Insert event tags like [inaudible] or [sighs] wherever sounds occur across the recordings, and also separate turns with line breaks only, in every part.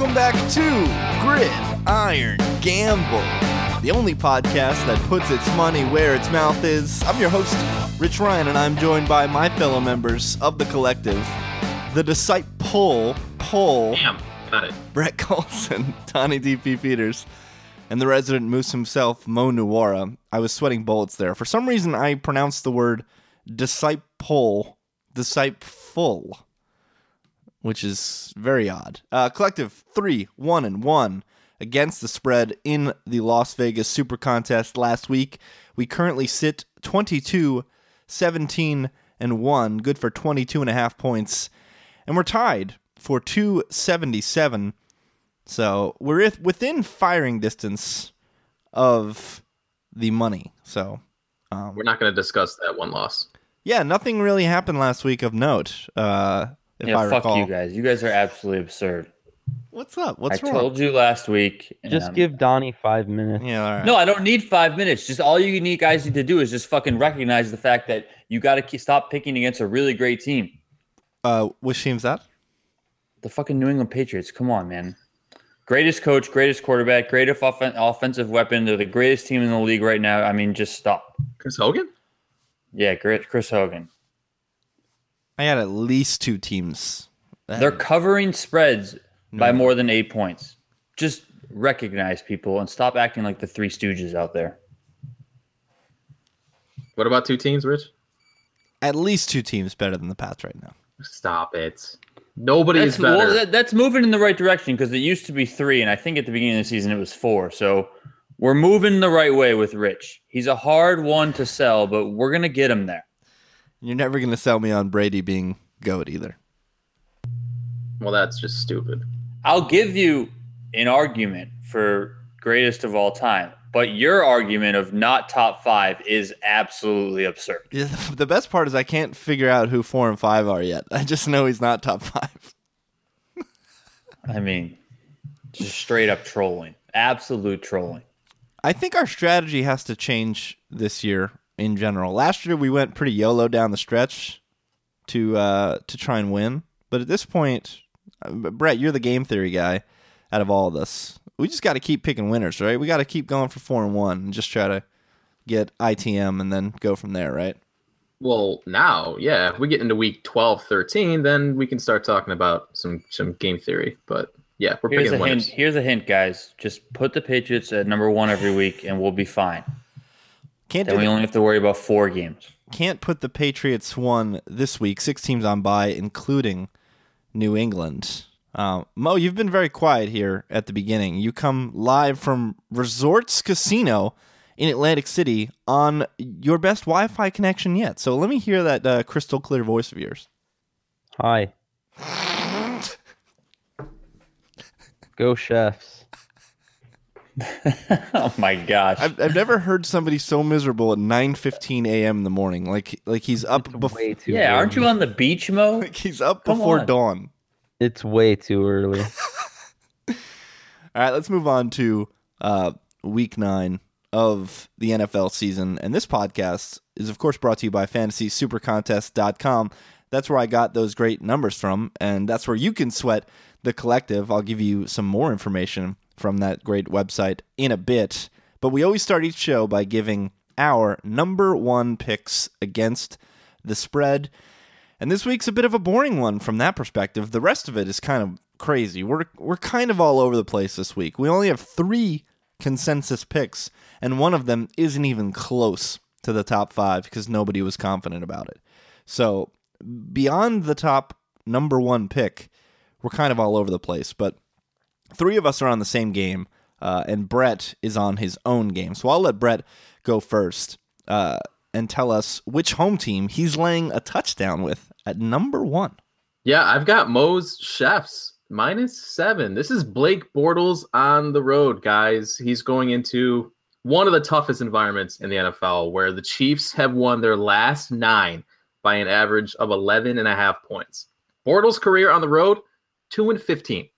Welcome back to Gridiron Gamble, the only podcast that puts its money where its mouth is. I'm your host, Rich Ryan, and I'm joined by my fellow members of the collective, the disciple, Pole,
Damn, got it.
Brett Colson, Tony [laughs] DP Peters, and the resident moose himself, Mo Nuwara. I was sweating bullets there. For some reason, I pronounced the word disciple, disciple, which is very odd. Uh, collective three, one, and one against the spread in the Las Vegas SuperContest last week. We currently sit 22, 17, and 1, good for 22 and a half points. And we're tied for 277. So we're within firing distance of the money. So, um,
We're not going to discuss that one loss.
yeah, nothing really happened last week of note. Uh, if
yeah,
I
fuck
recall.
you guys. You guys are absolutely absurd.
What's up? What's wrong?
I
wrong?
told you last week.
Just
I'm-
give Donnie five minutes.
Yeah, all right.
No, I don't need five minutes. Just all you need guys need to do is just fucking recognize the fact that you got to stop picking against a really great team.
Uh, which team's that?
The fucking New England Patriots. Come on, man. Greatest coach, greatest quarterback, greatest offen- offensive weapon. They're the greatest team in the league right now. I mean, just stop.
Chris Hogan?
Yeah, great, Chris Hogan.
I had at least two teams. that-
They're covering spreads by more than eight points. Just recognize people and stop acting like the Three Stooges out there.
What about two teams, Rich?
at least two teams better than the Pats right now.
Stop it. Nobody
That's,
is better.
well, that, that's moving in the right direction because it used to be three, and I think at the beginning of the season it was four. So we're moving the right way with Rich. He's a hard one to sell, but we're gonna get him there.
You're never going to sell me on Brady being GOAT either.
well, that's just stupid.
I'll give you an argument for greatest of all time, but your argument of not top five is absolutely absurd.
Yeah, [laughs] the best part is I can't figure out who four and five are yet. I just know he's not top five. [laughs]
I mean, just straight up trolling, absolute trolling.
I think our strategy has to change this year in general. Last year we went pretty YOLO down the stretch to uh, to try and win, but at this point, uh, Brett, you're the game theory guy out of all of this. We just got to keep picking winners, right? We got to keep going for four and one and just try to get ITM and then go from there, right?
Well, now, yeah, if we get into week 12, 13, then we can start talking about some some game theory. But yeah, we're
Here's a
picking
hint.
winners.
Here's a hint, guys. Just put the Patriots at number one every week, and we'll be fine.
Can't
Then
do
we
the-
only have to worry about four games.
can't put the Patriots one this week. Six teams on by, including New England. Uh, Mo, you've been very quiet here at the beginning. You come live from Resorts Casino in Atlantic City on your best Wi-Fi connection yet. So let me hear that uh, crystal clear voice of yours.
Hi. [laughs] Go chefs. [laughs]
oh my gosh.
I've, I've never heard somebody so miserable at 9:15 a.m. in the morning. Like like he's up before
way too
yeah, aren't you on the beach, Mo? [laughs]
like he's up
Come
before
on.
dawn.
It's way too early. [laughs]
All right, let's move on to uh, week nine of the NFL season. And this podcast is, of course, brought to you by fantasysupercontest.com. That's where I got those great numbers from. And that's where you can sweat the collective. I'll give you some more information from that great website in a bit. But we always start each show by giving our number one picks against the spread. And this week's a bit of a boring one from that perspective. The rest of it is kind of crazy. We're we're kind of all over the place this week. We only have 3 consensus picks and one of them isn't even close to the top 5 because nobody was confident about it. So, beyond the top number 1 pick, we're kind of all over the place, but three of us are on the same game, uh, and Brett is on his own game. So I'll let Brett go first uh, and tell us which home team he's laying a touchdown with at number one.
Yeah, I've got Mo's Chefs minus seven. This is Blake Bortles on the road, guys. He's going into one of the toughest environments in the NFL where the Chiefs have won their last nine by an average of 11 and a half points. Bortles' career on the road, 2 and 15.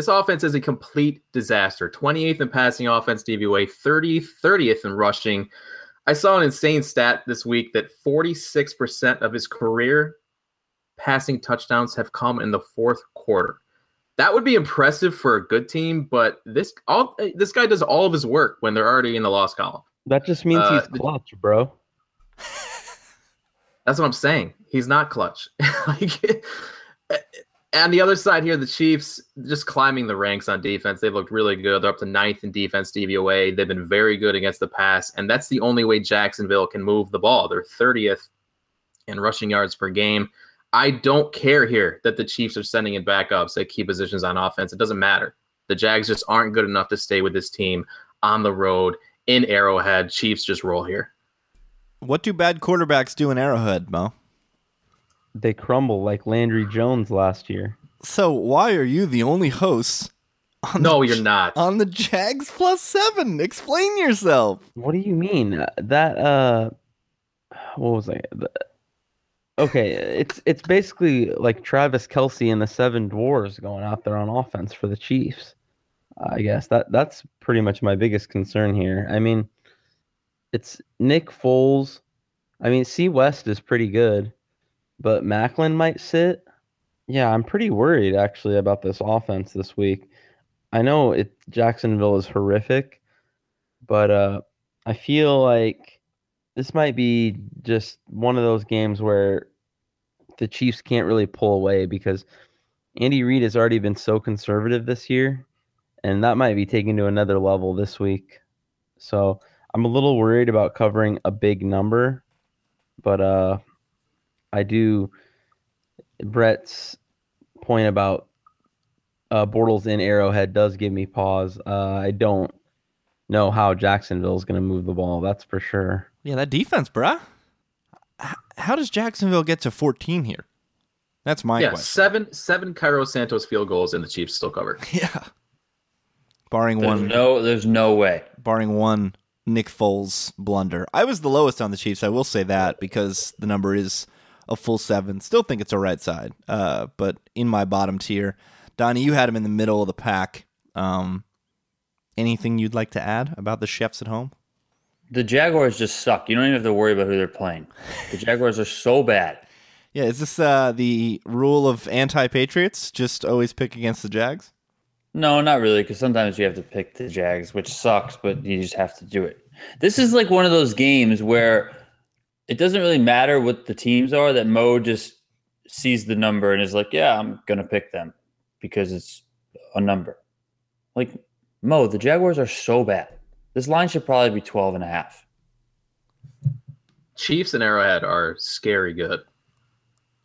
This offense is a complete disaster. 28th in passing offense DVOA, 30, 30th in rushing. I saw an insane stat this week that 46% of his career passing touchdowns have come in the fourth quarter. that would be impressive for a good team, but this all this guy does all of his work when they're already in the loss column.
That just means
Uh,
he's clutch, bro.
That's what I'm saying. He's not clutch. [laughs] like, and the other side here, the Chiefs just climbing the ranks on defense. They've looked really good. They're up to ninth in defense DVOA. They've been very good against the pass, and that's the only way Jacksonville can move the ball. They're 30th in rushing yards per game. I don't care here that the Chiefs are sending in backups at key positions on offense. It doesn't matter. The Jags just aren't good enough to stay with this team on the road in Arrowhead. Chiefs just roll here.
What do bad quarterbacks do in Arrowhead, Mo?
They crumble like Landry Jones last year.
So why are you the only host on
No,
the,
you're not.
on the Jags plus seven? Explain yourself.
What do you mean? Uh, That uh what was I? Okay, it's it's basically like Travis Kelce and the Seven Dwarves going out there on offense for the Chiefs. I guess that that's pretty much my biggest concern here. I mean, it's Nick Foles. I mean, C West is pretty good, but Maclin might sit. Yeah, I'm pretty worried actually about this offense this week. I know it Jacksonville is horrific, but uh I feel like this might be just one of those games where the Chiefs can't really pull away because Andy Reid has already been so conservative this year, and that might be taken to another level this week. So I'm a little worried about covering a big number, but uh, I do. Brett's point about uh, Bortles in Arrowhead does give me pause. Uh, I don't know how Jacksonville's going to move the ball. That's for sure.
Yeah, that defense, bruh. How does Jacksonville get to 14 here? That's my
yeah,
question.
seven seven Cairo Santos field goals and the Chiefs still cover. [laughs]
Yeah. Barring
There's
one
no, there's no way.
barring one Nick Foles blunder. I was the lowest on the Chiefs. I will say that because the number is a full seven. Still think it's a right side. Uh, but in my bottom tier, Donnie, you had him in the middle of the pack. Um, anything you'd like to add about the chefs at home?
The Jaguars just suck. You don't even have to worry about who they're playing. The [laughs] Jaguars are so bad.
Yeah, is this uh, the rule of anti-patriots? Just always pick against the Jags.
No, not really, because sometimes you have to pick the Jags, which sucks, but you just have to do it. This is like one of those games where it doesn't really matter what the teams are, that Mo just sees the number and is like, yeah, I'm going to pick them because it's a number. Like, Mo, the Jaguars are so bad. This line should probably be 12 and a half.
Chiefs and Arrowhead are scary good.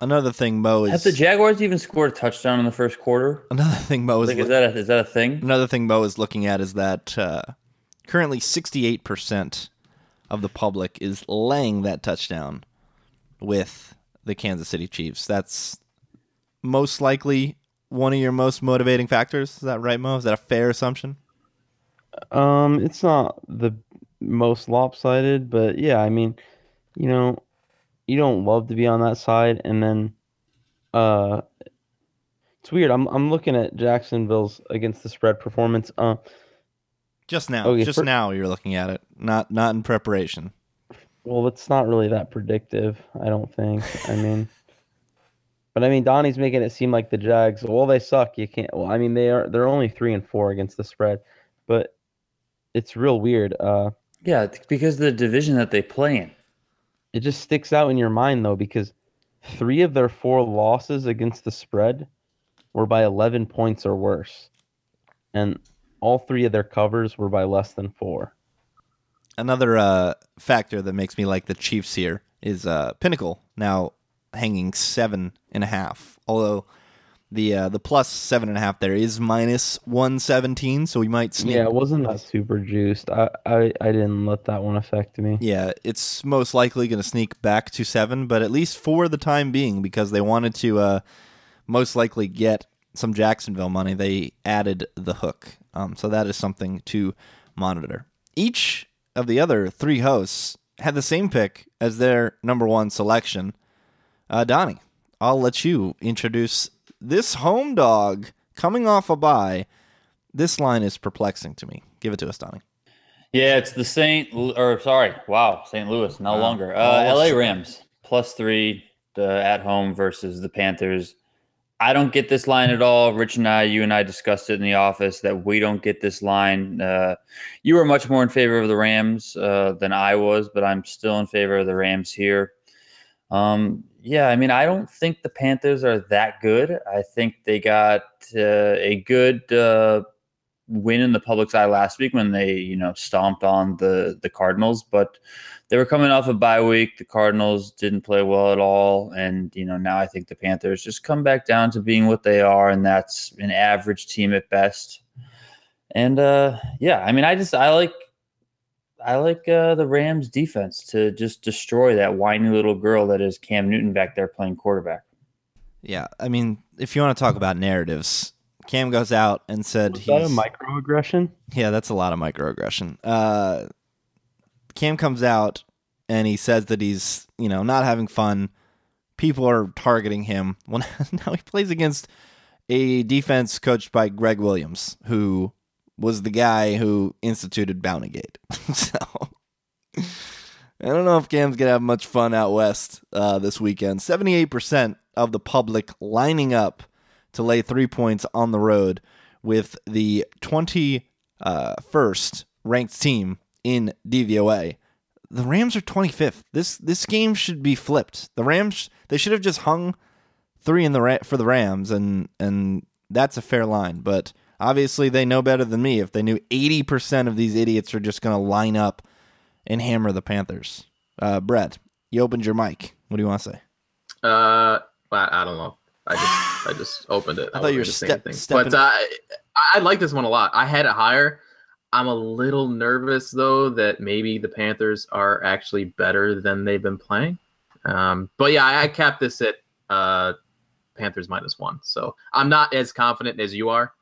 Another thing, Mo is
Have the Jaguars even scored a touchdown in the first quarter?
another thing Mo is
Like, is that a, is that a thing?
Another thing Mo is looking at is that uh, currently 68% of the public is laying that touchdown with the Kansas City Chiefs. That's most likely one of your most motivating factors. Is that right, Mo? Is that a fair assumption?
Um, it's not the most lopsided, but yeah, I mean, you know, you don't love to be on that side, and then, uh, it's weird. I'm I'm looking at Jacksonville's against the spread performance. Uh,
Just now.
Okay,
just
for-
now you're looking at it. Not not in preparation.
well, it's not really that predictive. I don't think. I mean, [laughs] but I mean, Donnie's making it seem like the Jags. Well, they suck. You can't. Well, I mean, they are. They're only three and four against the spread, but it's real weird. Uh.
Yeah, because of the division that they play in.
It just sticks out in your mind though because three of their four losses against the spread were by 11 points or worse. And all three of their covers were by less than 4.
Another uh, factor that makes me like the Chiefs here is uh, Pinnacle now hanging seven and a half. Although the uh, the plus seven and a half there is minus one seventeen, so we might sneak.
Yeah, it wasn't that super juiced. I, I, I didn't let that one affect me.
Yeah, it's most likely going to sneak back to seven, but at least for the time being, because they wanted to uh, most likely get some Jacksonville money, they added the hook. Um, so that is something to monitor. Each of the other three hosts had the same pick as their number one selection. Uh, Donnie, I'll let you introduce this home dog coming off a bye. This line is perplexing to me. Give it to us, Donnie.
Yeah, it's the Saint or sorry, wow, St. Louis, no
Wow.
longer. Uh, LA. Rams plus three the at home versus the Panthers. I don't get this line at all. Rich and I, you and I discussed it in the office that we don't get this line. Uh, you were much more in favor of the Rams uh, than I was, but I'm still in favor of the Rams here. Um, yeah, I mean, I don't think the Panthers are that good. I think they got uh, a good uh, win in the public's eye last week when they, you know, stomped on the the Cardinals, but they were coming off a bye week. The Cardinals didn't play well at all, and you know, now I think the Panthers just come back down to being what they are, and that's an average team at best. And uh, yeah, I mean, I just I like I like uh, the Rams defense to just destroy that whiny little girl that is Cam Newton back there playing quarterback.
Yeah, I mean, if you want to talk about narratives, Cam goes out and said
Was
he's
that a microaggression?
Yeah, that's a lot of microaggression. Uh, Cam comes out and he says that he's, you know, not having fun. People are targeting him. [laughs] Well, now he plays against a defense coached by Gregg Williams, who was the guy who instituted Bountygate. [laughs] so I don't know if Cam's gonna have much fun out west uh, this weekend. Seventy-eight percent of the public lining up to lay three points on the road with the twenty-first ranked team in DVOA. The Rams are twenty-fifth. This this game should be flipped. The Rams they should have just hung three in the ra- for the Rams, and and that's a fair line. But obviously, they know better than me. If they knew eighty percent of these idiots are just going to line up and hammer the Panthers. Uh, Brett, you opened your mic. What do you want to say?
Uh, I, I don't know. I just I just opened it. [laughs]
I thought you were step- stepping-
But uh, I I like this one a lot. I had it higher. I'm a little nervous though that maybe the Panthers are actually better than they've been playing. Um, but yeah, I, I capped this at uh, Panthers minus one. So I'm not as confident as you are,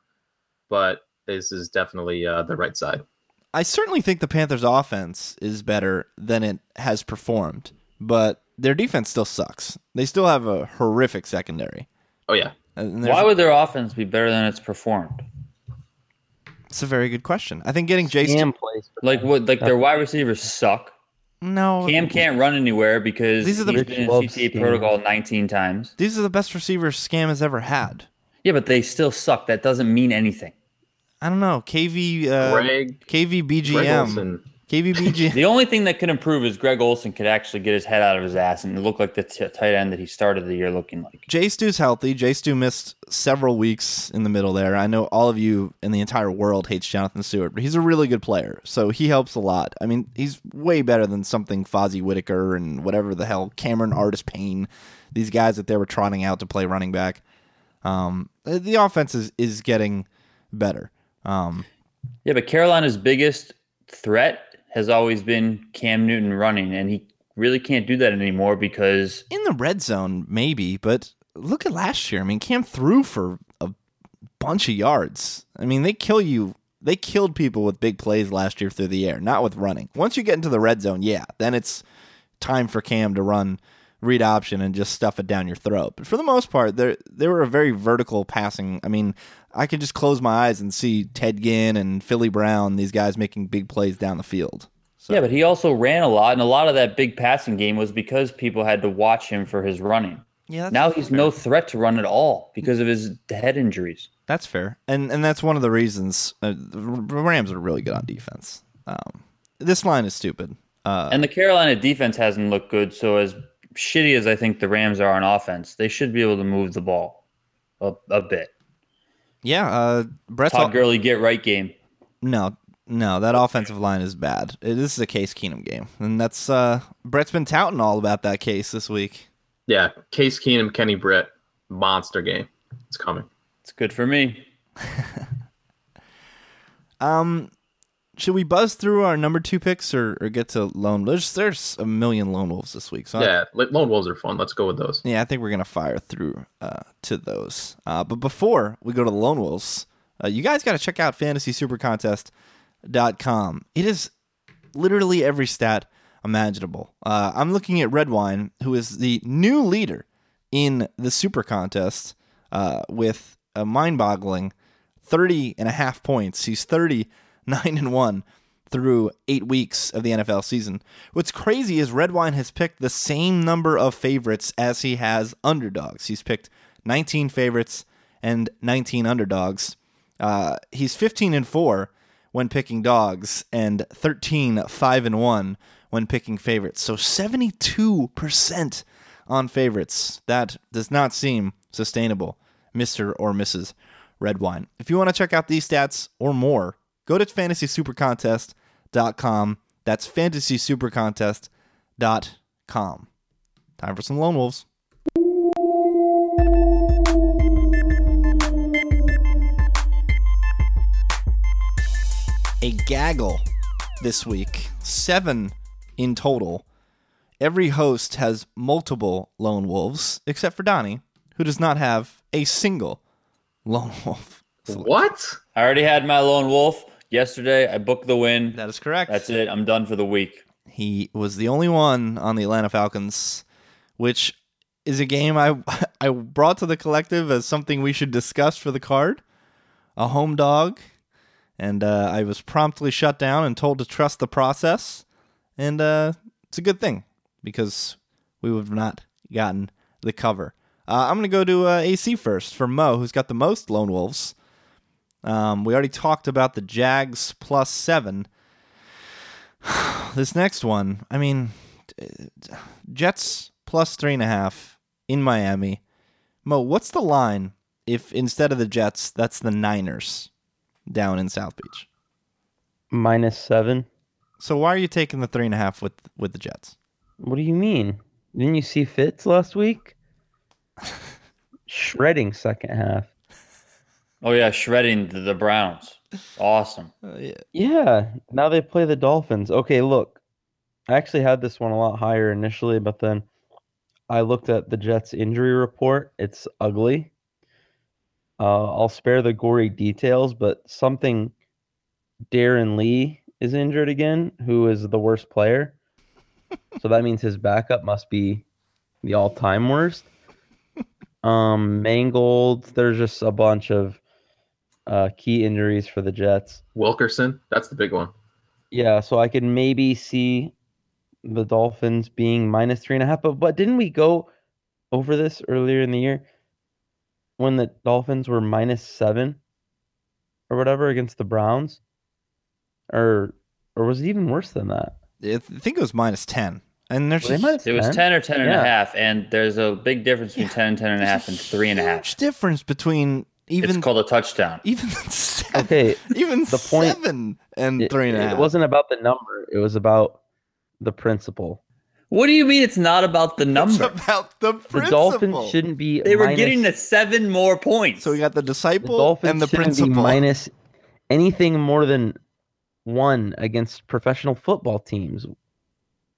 but this is definitely uh, the right side.
I certainly think the Panthers' offense is better than it has performed, but their defense still sucks. They still have a horrific secondary.
Oh yeah,
Why would their offense be better than it's performed?
It's a very good question. I think getting Jason.
Cam plays.
Like what? Like their wide receivers suck.
No,
Cam can't run anywhere because
These are the-
he's been in
Loves
CTA
Cam.
protocol 19 times.
These are the best receivers Scam has ever had.
Yeah, but they still suck. That doesn't mean anything.
I don't know. KV, uh,
Greg, Greg
KVBGM,
Olsen.
KVBG. [laughs]
The only thing that could improve is Greg Olsen could actually get his head out of his ass and look like the t- tight end that he started the year looking like.
J Stu's healthy. J Stu missed several weeks in the middle there. I know all of you in the entire world hates Jonathan Stewart, but he's a really good player, so he helps a lot. I mean, he's way better than something Fozzy Whittaker and whatever the hell Cameron Artis Payne, these guys that they were trotting out to play running back. Um, the offense is is getting better. Um,
Yeah, but Carolina's biggest threat has always been Cam Newton running, and he really can't do that anymore because
in the red zone, maybe, but look at last year. I mean, Cam threw for a bunch of yards. I mean, they kill you. They killed people with big plays last year through the air, not with running. Once you get into the red zone, yeah, then it's time for Cam to run read option and just stuff it down your throat. But for the most part, they they were a very vertical passing. I mean, I can just close my eyes and see Ted Ginn and Philly Brown, these guys making big plays down the field. So,
yeah, but he also ran a lot, and a lot of that big passing game was because people had to watch him for his running.
yeah,
Now he's no threat to run at all because of his head injuries.
That's fair, and and that's one of the reasons uh, the Rams are really good on defense. Um, this line is stupid. Uh,
And the Carolina defense hasn't looked good. So as shitty as I think the Rams are on offense, they should be able to move the ball a, a bit.
Yeah, uh, Brett's
Todd
all,
Gurley get right game.
no, no, that offensive line is bad. Uh, This is a Case Keenum game, and that's uh, Brett's been touting all about that case this week.
Yeah, Case Keenum, Kenny Britt, monster game. It's coming.
It's good for me. [laughs]
Um, should we buzz through our number two picks or, or get to lone? There's there's a million lone wolves this week, so
Yeah, li- lone wolves are fun. Let's go with those.
Yeah, I think we're gonna fire through uh, to those. Uh, but before we go to the Lone Wolves, uh, you guys got to check out fantasysupercontest.com. It is literally every stat imaginable. Uh, I'm looking at Red Wine, who is the new leader in the SuperContest uh, with a mind-boggling 30 and a half points. He's [laughs] 39 and 1 through 8 weeks of the NFL season. What's crazy is Redwine has picked the same number of favorites as he has underdogs. He's picked 19 favorites, and 19 underdogs. Uh, he's 15 and 4 when picking dogs and 13 5 and 1 when picking favorites. So 72% on favorites. That does not seem sustainable, Mr. or Mrs. Red Wine. If you want to check out these stats or more, go to fantasysupercontest.com. That's fantasysupercontest.com. Time for some Lone Wolves. A gaggle this week, seven in total. Every host has multiple lone wolves, except for Donnie, who does not have a single lone [laughs] wolf.
What?
I already had my lone wolf yesterday. I booked the win.
That is correct.
That's it. I'm done for the week.
He was the only one on the Atlanta Falcons, which is a game I [laughs] I brought to the collective as something we should discuss for the card. A home dog, and uh, I was promptly shut down and told to trust the process, and uh, it's a good thing because we would have not gotten the cover. Uh, I'm going to go to uh, AC first for Mo, who's got the most Lone Wolves. Um, we already talked about the Jags plus seven. [sighs] this next one, I mean, Jets plus three and a half in Miami. Mo, what's the line if instead of the Jets, that's the Niners down in South Beach?
Minus seven.
So why are you taking the three and a half with with the Jets?
What do you mean? Didn't you see Fitz last week? [laughs] Shredding second half.
Oh yeah, shredding the, the Browns. Awesome.
Uh, [laughs] yeah.
Yeah. Now they play the Dolphins. Okay, look. I actually had this one a lot higher initially, but then I looked at the Jets injury report. It's ugly. Uh, I'll spare the gory details, but something Darron Lee is injured again, who is the worst player. [laughs] so that means his backup must be the all-time worst. [laughs] Um, Mangold, there's just a bunch of uh, key injuries for the Jets.
Wilkerson. That's the big one.
Yeah, so I could maybe see the Dolphins being minus three and a half. But but didn't we go over this earlier in the year when the Dolphins were minus seven or whatever against the Browns? Or or was it even worse than that?
I think it was minus ten. And there's
Were they minus
It was
10?
10 or 10 and a half, and there's a big difference between 10 and 10 and a half and three and a half.
huge difference between even
It's called a touchdown.
even [laughs] seven,
Okay,
even
the point-
seven and
it,
three and a half.
it wasn't about the number; it was about the principle.
What do you mean it's not about the number?
It's about the principle. The.
Dolphins shouldn't be.
They were
minus-
getting the seven more points.
So we got the
the
disciple
Dolphins
and the
shouldn't
principle.
be minus anything more than one against professional football teams.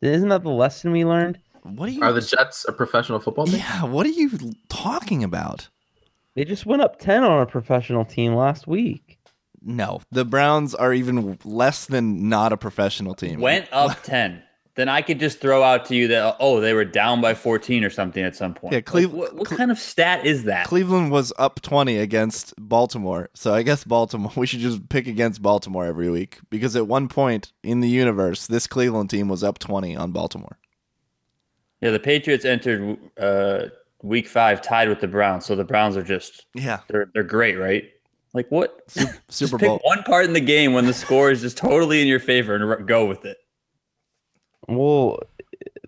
Isn't that the lesson we learned?
what are you?
Are the Jets a professional football team?
yeah. What are you talking about?
They just went up 10 on a professional team last week.
No, the Browns are even less than not a professional team.
went up [laughs] 10. Then I could just throw out to you that, oh, they were down by 14 or something at some point.
Yeah,
Like,
Cleve-
what what
Cle-
kind of stat is that?
Cleveland was up 20 against Baltimore. So I guess Baltimore, [laughs] we should just pick against Baltimore every week because at one point in the universe, this Cleveland team was up 20 on Baltimore.
Yeah, the Patriots entered uh, week five tied with the Browns. So the Browns are just,
Yeah.
they're, they're great, right? Like what?
Super [laughs]
Just
Bowl.
pick one part in the game when the score is just totally in your favor and r- go with it.
Well,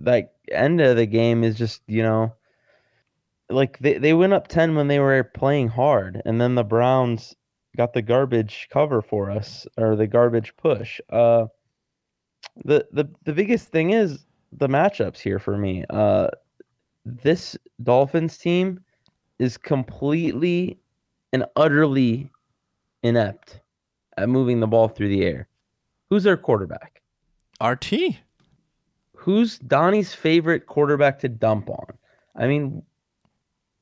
that end of the game is just, you know, like they, they went up 10 when they were playing hard, and then the Browns got the garbage cover for us, or the garbage push. Uh, the, the, the biggest thing is the matchups here for me. Uh, this Dolphins team is completely and utterly inept at moving the ball through the air. Who's their quarterback?
RT.
Who's Donnie's favorite quarterback to dump on? I mean,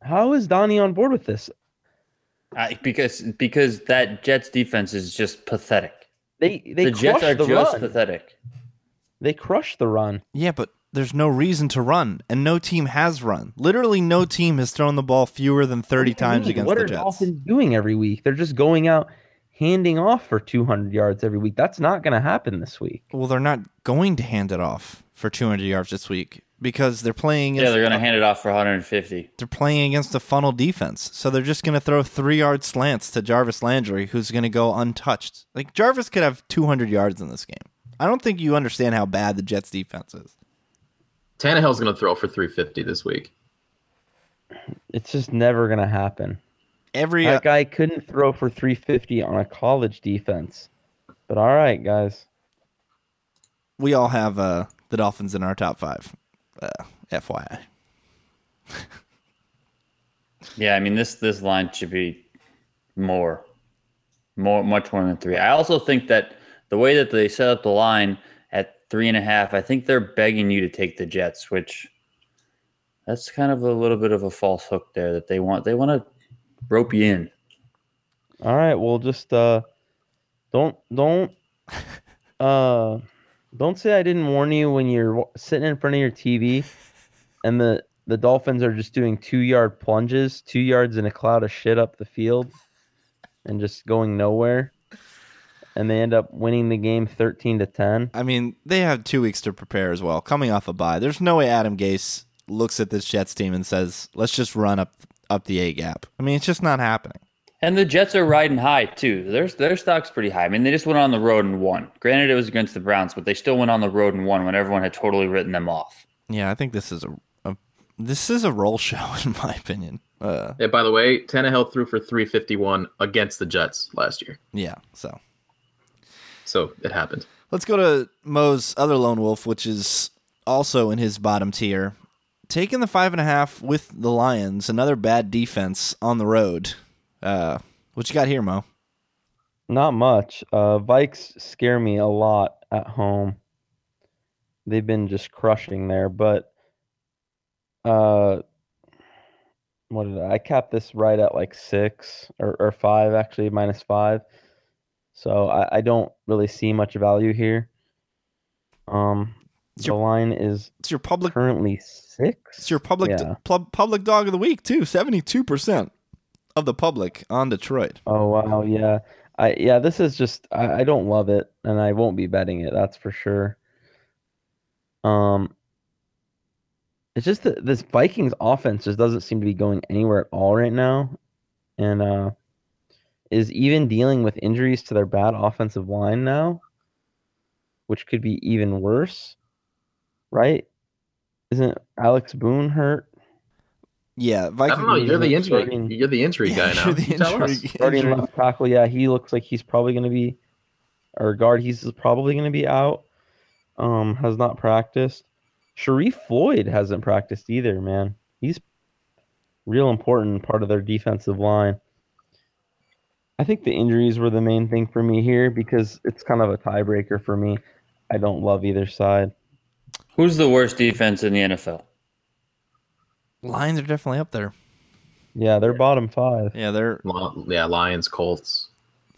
how is Donnie on board with this?
I, because because that Jets defense is just pathetic.
They they
the Jets are
the
just
run.
pathetic.
They crush the run.
Yeah, but there's no reason to run, and no team has run. Literally, no team has thrown the ball fewer than 30
What
times
mean?
against
what
the Jets.
What are
Jets.
Dolphins doing every week? They're just going out handing off for 200 yards every week. That's not going to happen this week.
Well, they're not going to hand it off for 200 yards this week. because they're playing.
Yeah, they're gonna hand it off for 150.
they're playing against a funnel defense, so they're just gonna throw three yard slants to Jarvis Landry, who's gonna go untouched. Like Jarvis could have 200 yards in this game. I don't think you understand how bad the Jets defense is.
Tannehill's going to throw for 350 this week.
It's just never gonna happen.
Every uh,
guy couldn't throw for 350 on a college defense. But all right, guys.
we all have uh, the Dolphins in our top five. Uh, FYI. [laughs]
Yeah, I mean this this line should be more, more much more than three. I also think that the way that they set up the line at three and a half, I think they're begging you to take the Jets, which that's kind of a little bit of a false hook there that they want they want to rope you in.
All right, well just uh don't don't [laughs] uh don't say I didn't warn you when you're sitting in front of your TV and the the Dolphins are just doing 2-yard plunges, 2 yards in a cloud of shit up the field and just going nowhere. And they end up winning the game 13 to 10.
I mean, they have two weeks to prepare as well, coming off a bye. There's no way Adam Gase looks at this Jets team and says, "Let's just run up up the A gap." I mean, it's just not happening.
And the Jets are riding high too. Their their stock's pretty high. I mean, they just went on the road and won. Granted, it was against the Browns, but they still went on the road and won when everyone had totally written them off.
Yeah, I think this is a, a this is a roll show [laughs] in my opinion. Uh,
Yeah, by the way, Tannehill threw for 351 against the Jets last year.
yeah, so
So it happened.
let's go to Mo's other lone wolf, which is also in his bottom tier, taking the five and a half with the Lions. Another bad defense on the road. Uh, what you got here, Mo?
Not much. Uh, Vikes scare me a lot at home. They've been just crushing there, but uh, what did I, I capped this right at like six or, or five actually minus five. So I, I don't really see much value here. Um,
It's
the
your-
line is
It's your public.
currently six.
It's your public
Yeah.
pub- public dog of the week too. Seventy two percent of the public on Detroit.
Oh wow, yeah. I yeah, this is just I, I don't love it and I won't be betting it, that's for sure. Um it's just that this Vikings offense just doesn't seem to be going anywhere at all right now. And uh is even dealing with injuries to their bad offensive line now, which could be even worse. Right? Isn't Alex Boone hurt?
Yeah,
I
Vikings.
don't know. You're the injury.
starting-
You're the injury
Yeah,
guy now.
you're the
You tell us.
Starting [laughs]
injury-
left tackle, yeah, he looks like he's probably going to be, or guard, he's probably going to be out. Um, has not practiced. Sharrif Floyd hasn't practiced either, man. He's real important part of their defensive line. I think the injuries were the main thing for me here because it's kind of a tiebreaker for me. I don't love either side.
Who's the worst defense in the NFL?
Lions are definitely up there.
Yeah, they're bottom five.
Yeah, they're
Yeah, Lions, Colts.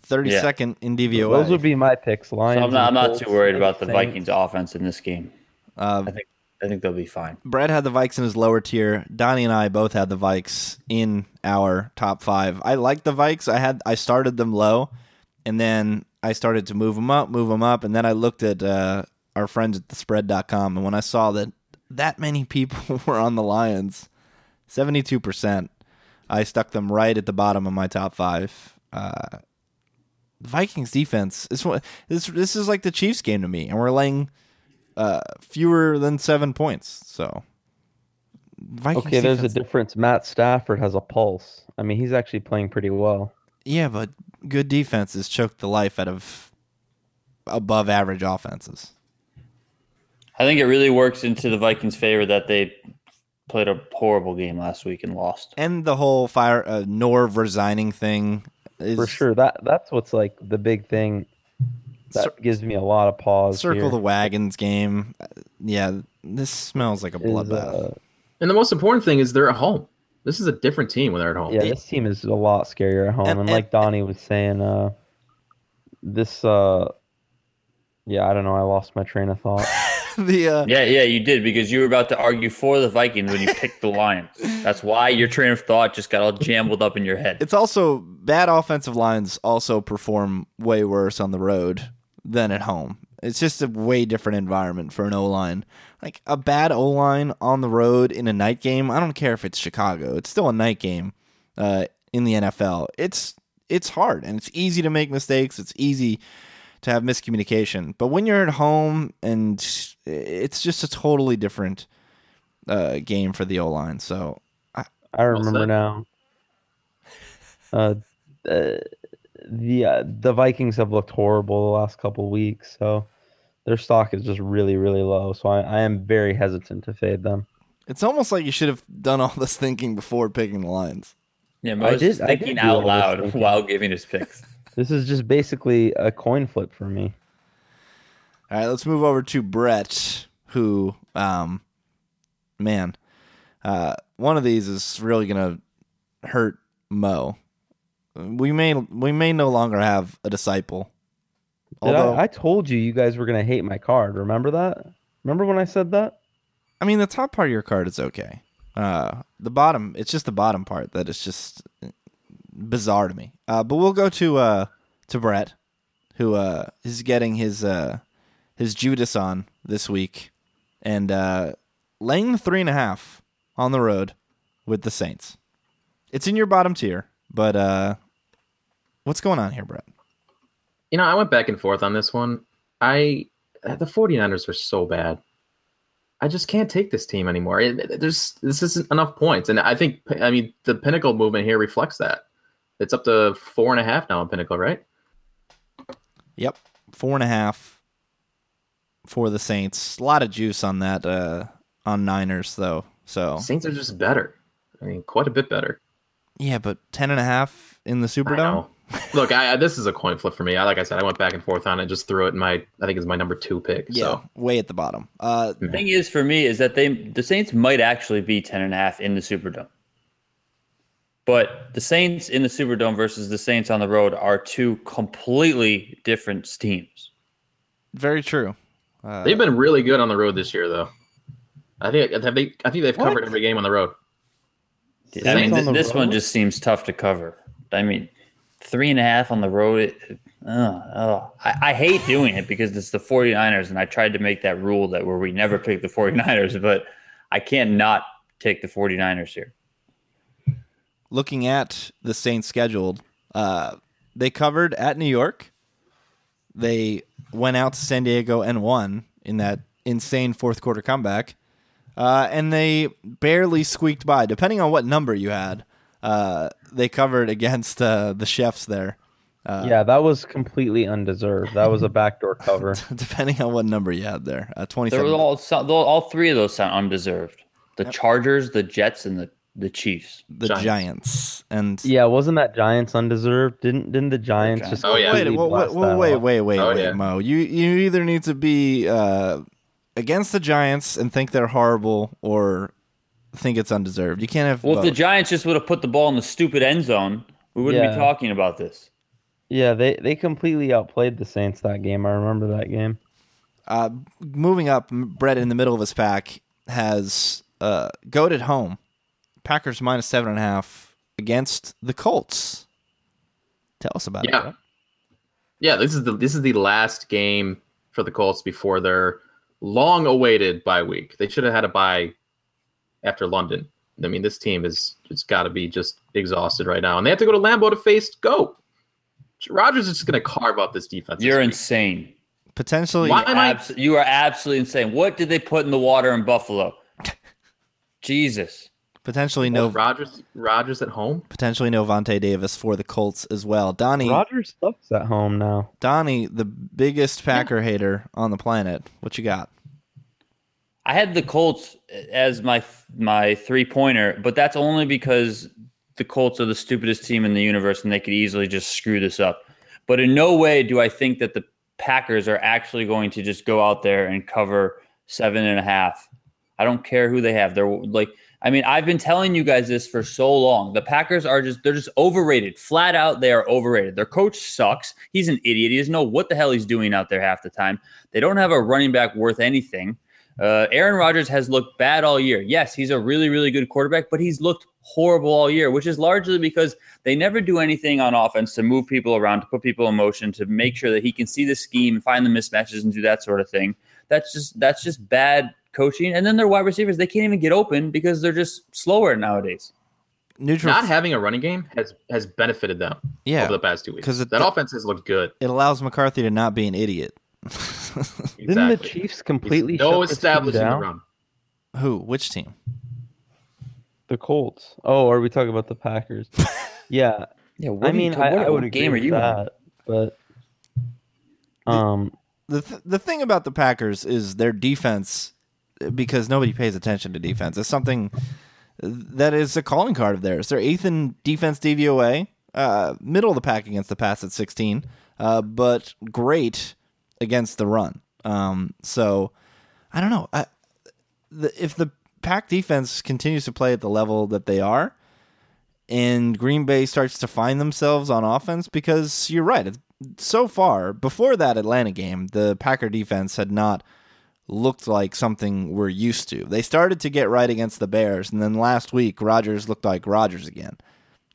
thirty
Yeah.
second in DVOA.
Those would be my picks. Lions.
So I'm not, I'm
and
not too worried about the Vikings offense in this game.
uh,
I think I think they'll be fine.
Brad had the Vikes in his lower tier. Donnie and I both had the Vikes in our top five. I like the Vikes. I had I started them low, and then I started to move them up, move them up, and then I looked at uh, our friends at thespread.com, and when I saw that that many people [laughs] were on the Lions, seventy two percent, I stuck them right at the bottom of my top five. Uh, Vikings defense is what this this is like the Chiefs game to me, and we're laying uh, fewer than seven points. So, Vikings
Okay, there's a difference. Matt Stafford has a pulse. I mean, he's actually playing pretty well.
yeah, but good defenses choke the life out of above average offenses.
I think it really works into the Vikings' favor that they played a horrible game last week and lost.
And the whole fire uh, Norv resigning thing is
For sure. That that's what's like the big thing that
Cir-
gives me a lot of pause.
circle
here,
the wagons game. Uh, Yeah, this smells like a bloodbath.
uh,
And the most important thing is they're at home. This is a different team when they're at home.
yeah, this team is a lot scarier at home.
And-
And,
and-
like Donnie was saying, uh this uh yeah, I don't know, I lost my train of thought. [laughs]
the uh,
Yeah, yeah, you did because you were about to argue for the Vikings when you picked the Lions. That's why your train of thought just got all jambled up in your head.
it's also bad offensive lines also perform way worse on the road than at home. It's just a way different environment for an O line like a bad O line on the road in a night game. I don't care if it's Chicago; it's still a night game uh, in the NFL. It's it's hard and it's easy to make mistakes. It's easy to have miscommunication. But when you're at home, and it's just a totally different uh, game for the O line. So
I I
remember
now. Uh, uh, the uh, the Vikings have looked horrible the last couple weeks, so their stock is just really really low. So I, I am very hesitant to fade them.
it's almost like you should have done all this thinking before picking the lines.
Yeah,
I did-
just
I did
thinking out loud
thinking.
while giving his picks. [laughs]
This is just basically a coin flip for me.
All right, let's move over to Brett, who, um, man, uh, one of these is really gonna hurt Mo. We may we may no longer have a disciple. Although,
I, I told you you guys were gonna hate my card. Remember that? Remember when I said that?
I mean, the top part of your card is okay. Uh, the bottom, it's just the bottom part that is just bizarre to me. Uh, but we'll go to uh to Brett, who uh is getting his uh his Judas on this week, and uh laying the three and a half on the road with the Saints. It's in your bottom tier, but uh, what's going on here, Brett?
You know, I went back and forth on this one. I the 49ers are so bad. I just can't take this team anymore. It- there's this isn't enough points, and I think I mean the Pinnacle movement here reflects that. It's up to four and a half now in Pinnacle, right?
Yep, four and a half for the Saints. A lot of juice on that uh, on Niners though. So
Saints are just better. I mean, quite a bit better.
yeah, but ten and a half in the Superdome.
Know. Look, I, I this is a coin flip for me. I like I said, I went back and forth on it. Just threw it in my. I think it's my number two pick.
Yeah,
So
way at the bottom. Uh,
The thing is for me is that they the Saints might actually be 10 and a half in the Superdome. But the Saints in the Superdome versus the Saints on the road are two completely different teams.
very true. Uh,
they've been really good on the road this year, though. I think have they. I think they've
What?
covered every game on the road.
I mean,
Saints on
th-
the
this one just seems tough to cover. I mean, three and a half on the road. Oh, oh. I, I hate doing it because it's the 49ers, and I tried to make that rule that where we never pick the 49ers, [laughs] but I can't not take the 49ers here.
looking at the Saints scheduled, uh, they covered at New York. They went out to San Diego and won in that insane fourth quarter comeback. Uh, and they barely squeaked by, depending on what number you had. Uh, they covered against uh, the chefs there, Uh,
yeah, that was completely undeserved. That was a backdoor [laughs] cover. [laughs]
depending on what number you had there. Uh,
They
Twenty-seven.
were all all three of those sound undeserved. The Chargers, the Jets, and the the Chiefs.
the
Giants.
Giants. And
yeah, wasn't that Giants undeserved? Didn't didn't the Giants
Giants.
just
Oh, yeah.
wait,
completely
wait,
blast
wait, wait, wait, wait,
Oh,
wait,
yeah.
Mo. You you either need to be uh, against the Giants and think they're horrible, or think it's undeserved. You can't have.
Well, if the. Giants just would have put the ball in the stupid end zone, we wouldn't
Yeah.
be talking about this.
Yeah, they they completely outplayed the Saints that game. I remember that game.
Uh, moving up, Brett in the middle of his pack has uh, goat at home. Packers minus seven and a half against the Colts. Tell us about it.
Yeah.
Brett.
Yeah, this is the this is the last game for the Colts before their long awaited bye week. They should have had a bye after London. I mean, this team is it's got to be just exhausted right now, and they have to go to Lambeau to face Goat. Rodgers is just going to carve up this defense.
You're
this
insane.
Potentially,
Why am I-
you are absolutely insane. What did they put in the water in Buffalo? [laughs] Jesus.
potentially no,
Rodgers Rodgers at home.
potentially no Vontae Davis for the Colts as well. Donnie,
Rodgers sucks at home now.
Donnie, the biggest Packer hater on the planet. What you got?
I had the Colts as my my three pointer, but that's only because the Colts are the stupidest team in the universe and they could easily just screw this up. But in no way do I think that the Packers are actually going to just go out there and cover seven and a half. I don't care who they have. They're like, I mean, I've been telling you guys this for so long. The Packers are just, they're just overrated. Flat out, they are overrated. Their coach sucks. He's an idiot. He doesn't know what the hell he's doing out there half the time. They don't have a running back worth anything. Uh, Aaron Rodgers has looked bad all year. Yes, he's a really, really good quarterback, but he's looked horrible all year, which is largely because they never do anything on offense to move people around, to put people in motion, to make sure that he can see the scheme, find the mismatches, and do that sort of thing. That's just that's just bad coaching, and then their wide receivers they can't even get open because they're just slower nowadays.
Neutral.
Not having a running game has has benefited them
yeah,
over the past two weeks,
because
that offense has looked good.
it allows McCarthy to not be an idiot.
Didn't the Chiefs completely
He's no
shut this team
establishing the
down?
run.
Who? Which team?
The Colts. Oh, are we talking about the Packers? [laughs] yeah,
Yeah,
I mean, I, I would agree
game are
with
you on?
that, but um,
the th- the thing about the Packers is their defense, because nobody pays attention to defense. It's something that is a calling card of theirs. They're eighth in defense DVOA, uh, middle of the pack against the pass at sixteen, uh, but great against the run. Um, so I don't know. I, the, if the pack defense continues to play at the level that they are, and Green Bay starts to find themselves on offense, because you're right. So far, before that Atlanta game, the Packer defense had not looked like something we're used to. They started to get right against the Bears, and then last week, Rodgers looked like Rodgers again.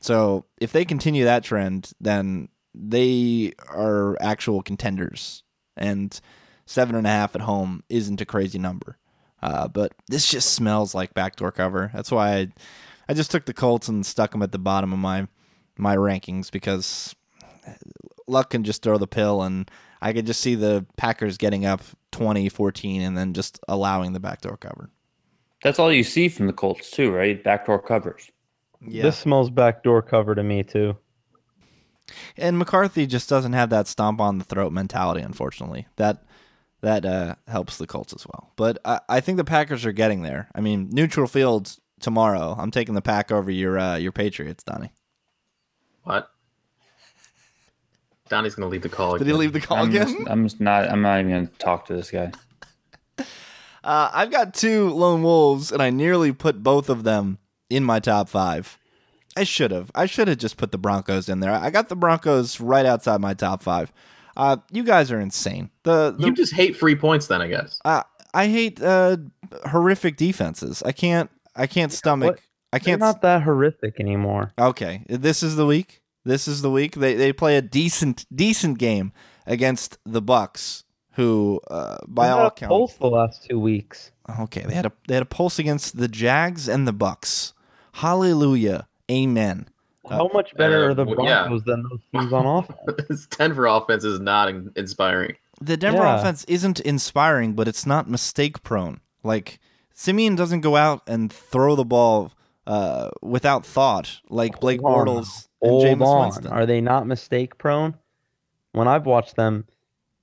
So if they continue that trend, then they are actual contenders. And seven and a half at home isn't a crazy number. Uh, but this just smells like backdoor cover. That's why I, I just took the Colts and stuck them at the bottom of my my rankings because Luck can just throw the pill, and I could just see the Packers getting up 20 14 and then just allowing the backdoor cover.
That's all you see from the Colts too, right? Backdoor covers.
Yeah.
this smells backdoor cover to me too.
And McCarthy just doesn't have that stomp on the throat mentality, unfortunately. That that uh, helps the Colts as well. But I, I think the Packers are getting there. I mean, neutral fields tomorrow. I'm taking the pack over your uh, your Patriots, Donnie.
What? Donnie's gonna lead the call.
Did he leave the call
I'm
again?
just, I'm just not. I'm not even going to talk to this guy. [laughs]
Uh, I've got two lone wolves, and I nearly put both of them in my top five. I should have. I should have just put the Broncos in there. I got the Broncos right outside my top five. Uh, you guys are insane. The, the
You just hate free points, then I guess.
uh, I hate uh, horrific defenses. I can't. I can't stomach.
What?
I
They're
can't.
not that horrific anymore.
okay, this is the week. This is the week. They they play a decent decent game against the Bucks, who uh, by
They've
all accounts.
pulse the last two weeks.
Okay, they had a they had a pulse against the Jags and the Bucks. Hallelujah, amen.
How much better
uh,
are the
well, yeah.
Broncos than those teams on [laughs] offense?
This Denver offense is not in- inspiring.
The Denver
Yeah.
offense isn't inspiring, but it's not mistake prone. Like Siemian doesn't go out and throw the ball uh, without thought, like Blake
Hold on.
Bortles and
Hold
Jameis
on.
Winston.
Are they not mistake prone? When I've watched them,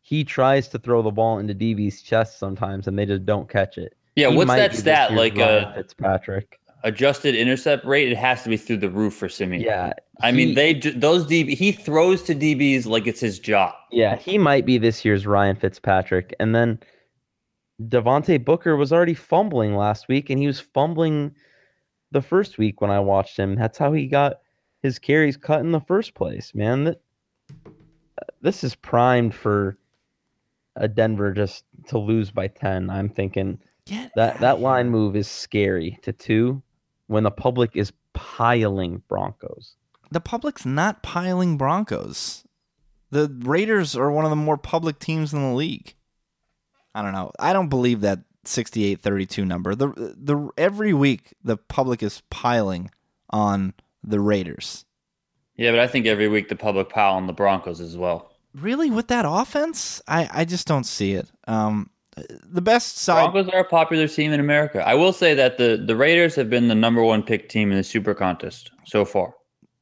he tries to throw the ball into DB's chest sometimes, and they just don't catch it.
Yeah,
He
what's that stat? Like
Ryan
a
Fitzpatrick.
Adjusted intercept rate? It has to be through the roof for Siemian.
Yeah,
I mean, they those DB he throws to DBs like it's his job.
Yeah, he might be this year's Ryan Fitzpatrick. And then Devontae Booker was already fumbling last week, and he was fumbling the first week when I watched him. That's how he got his carries cut in the first place, man. That this is primed for a Denver just to lose by 10. I'm thinking
Get
that that line move is scary to 2 when the public is piling Broncos.
the public's not piling Broncos. The Raiders are one of the more public teams in the league. I don't know. I don't believe that 68-32 number. The the every week the public is piling on the Raiders.
Yeah, but I think every week the public pile on the Broncos as well.
Really with that offense? I I just don't see it. Um the best side
Broncos are a popular team in America. I will say that the the Raiders have been the number one pick team in the Super Contest so far.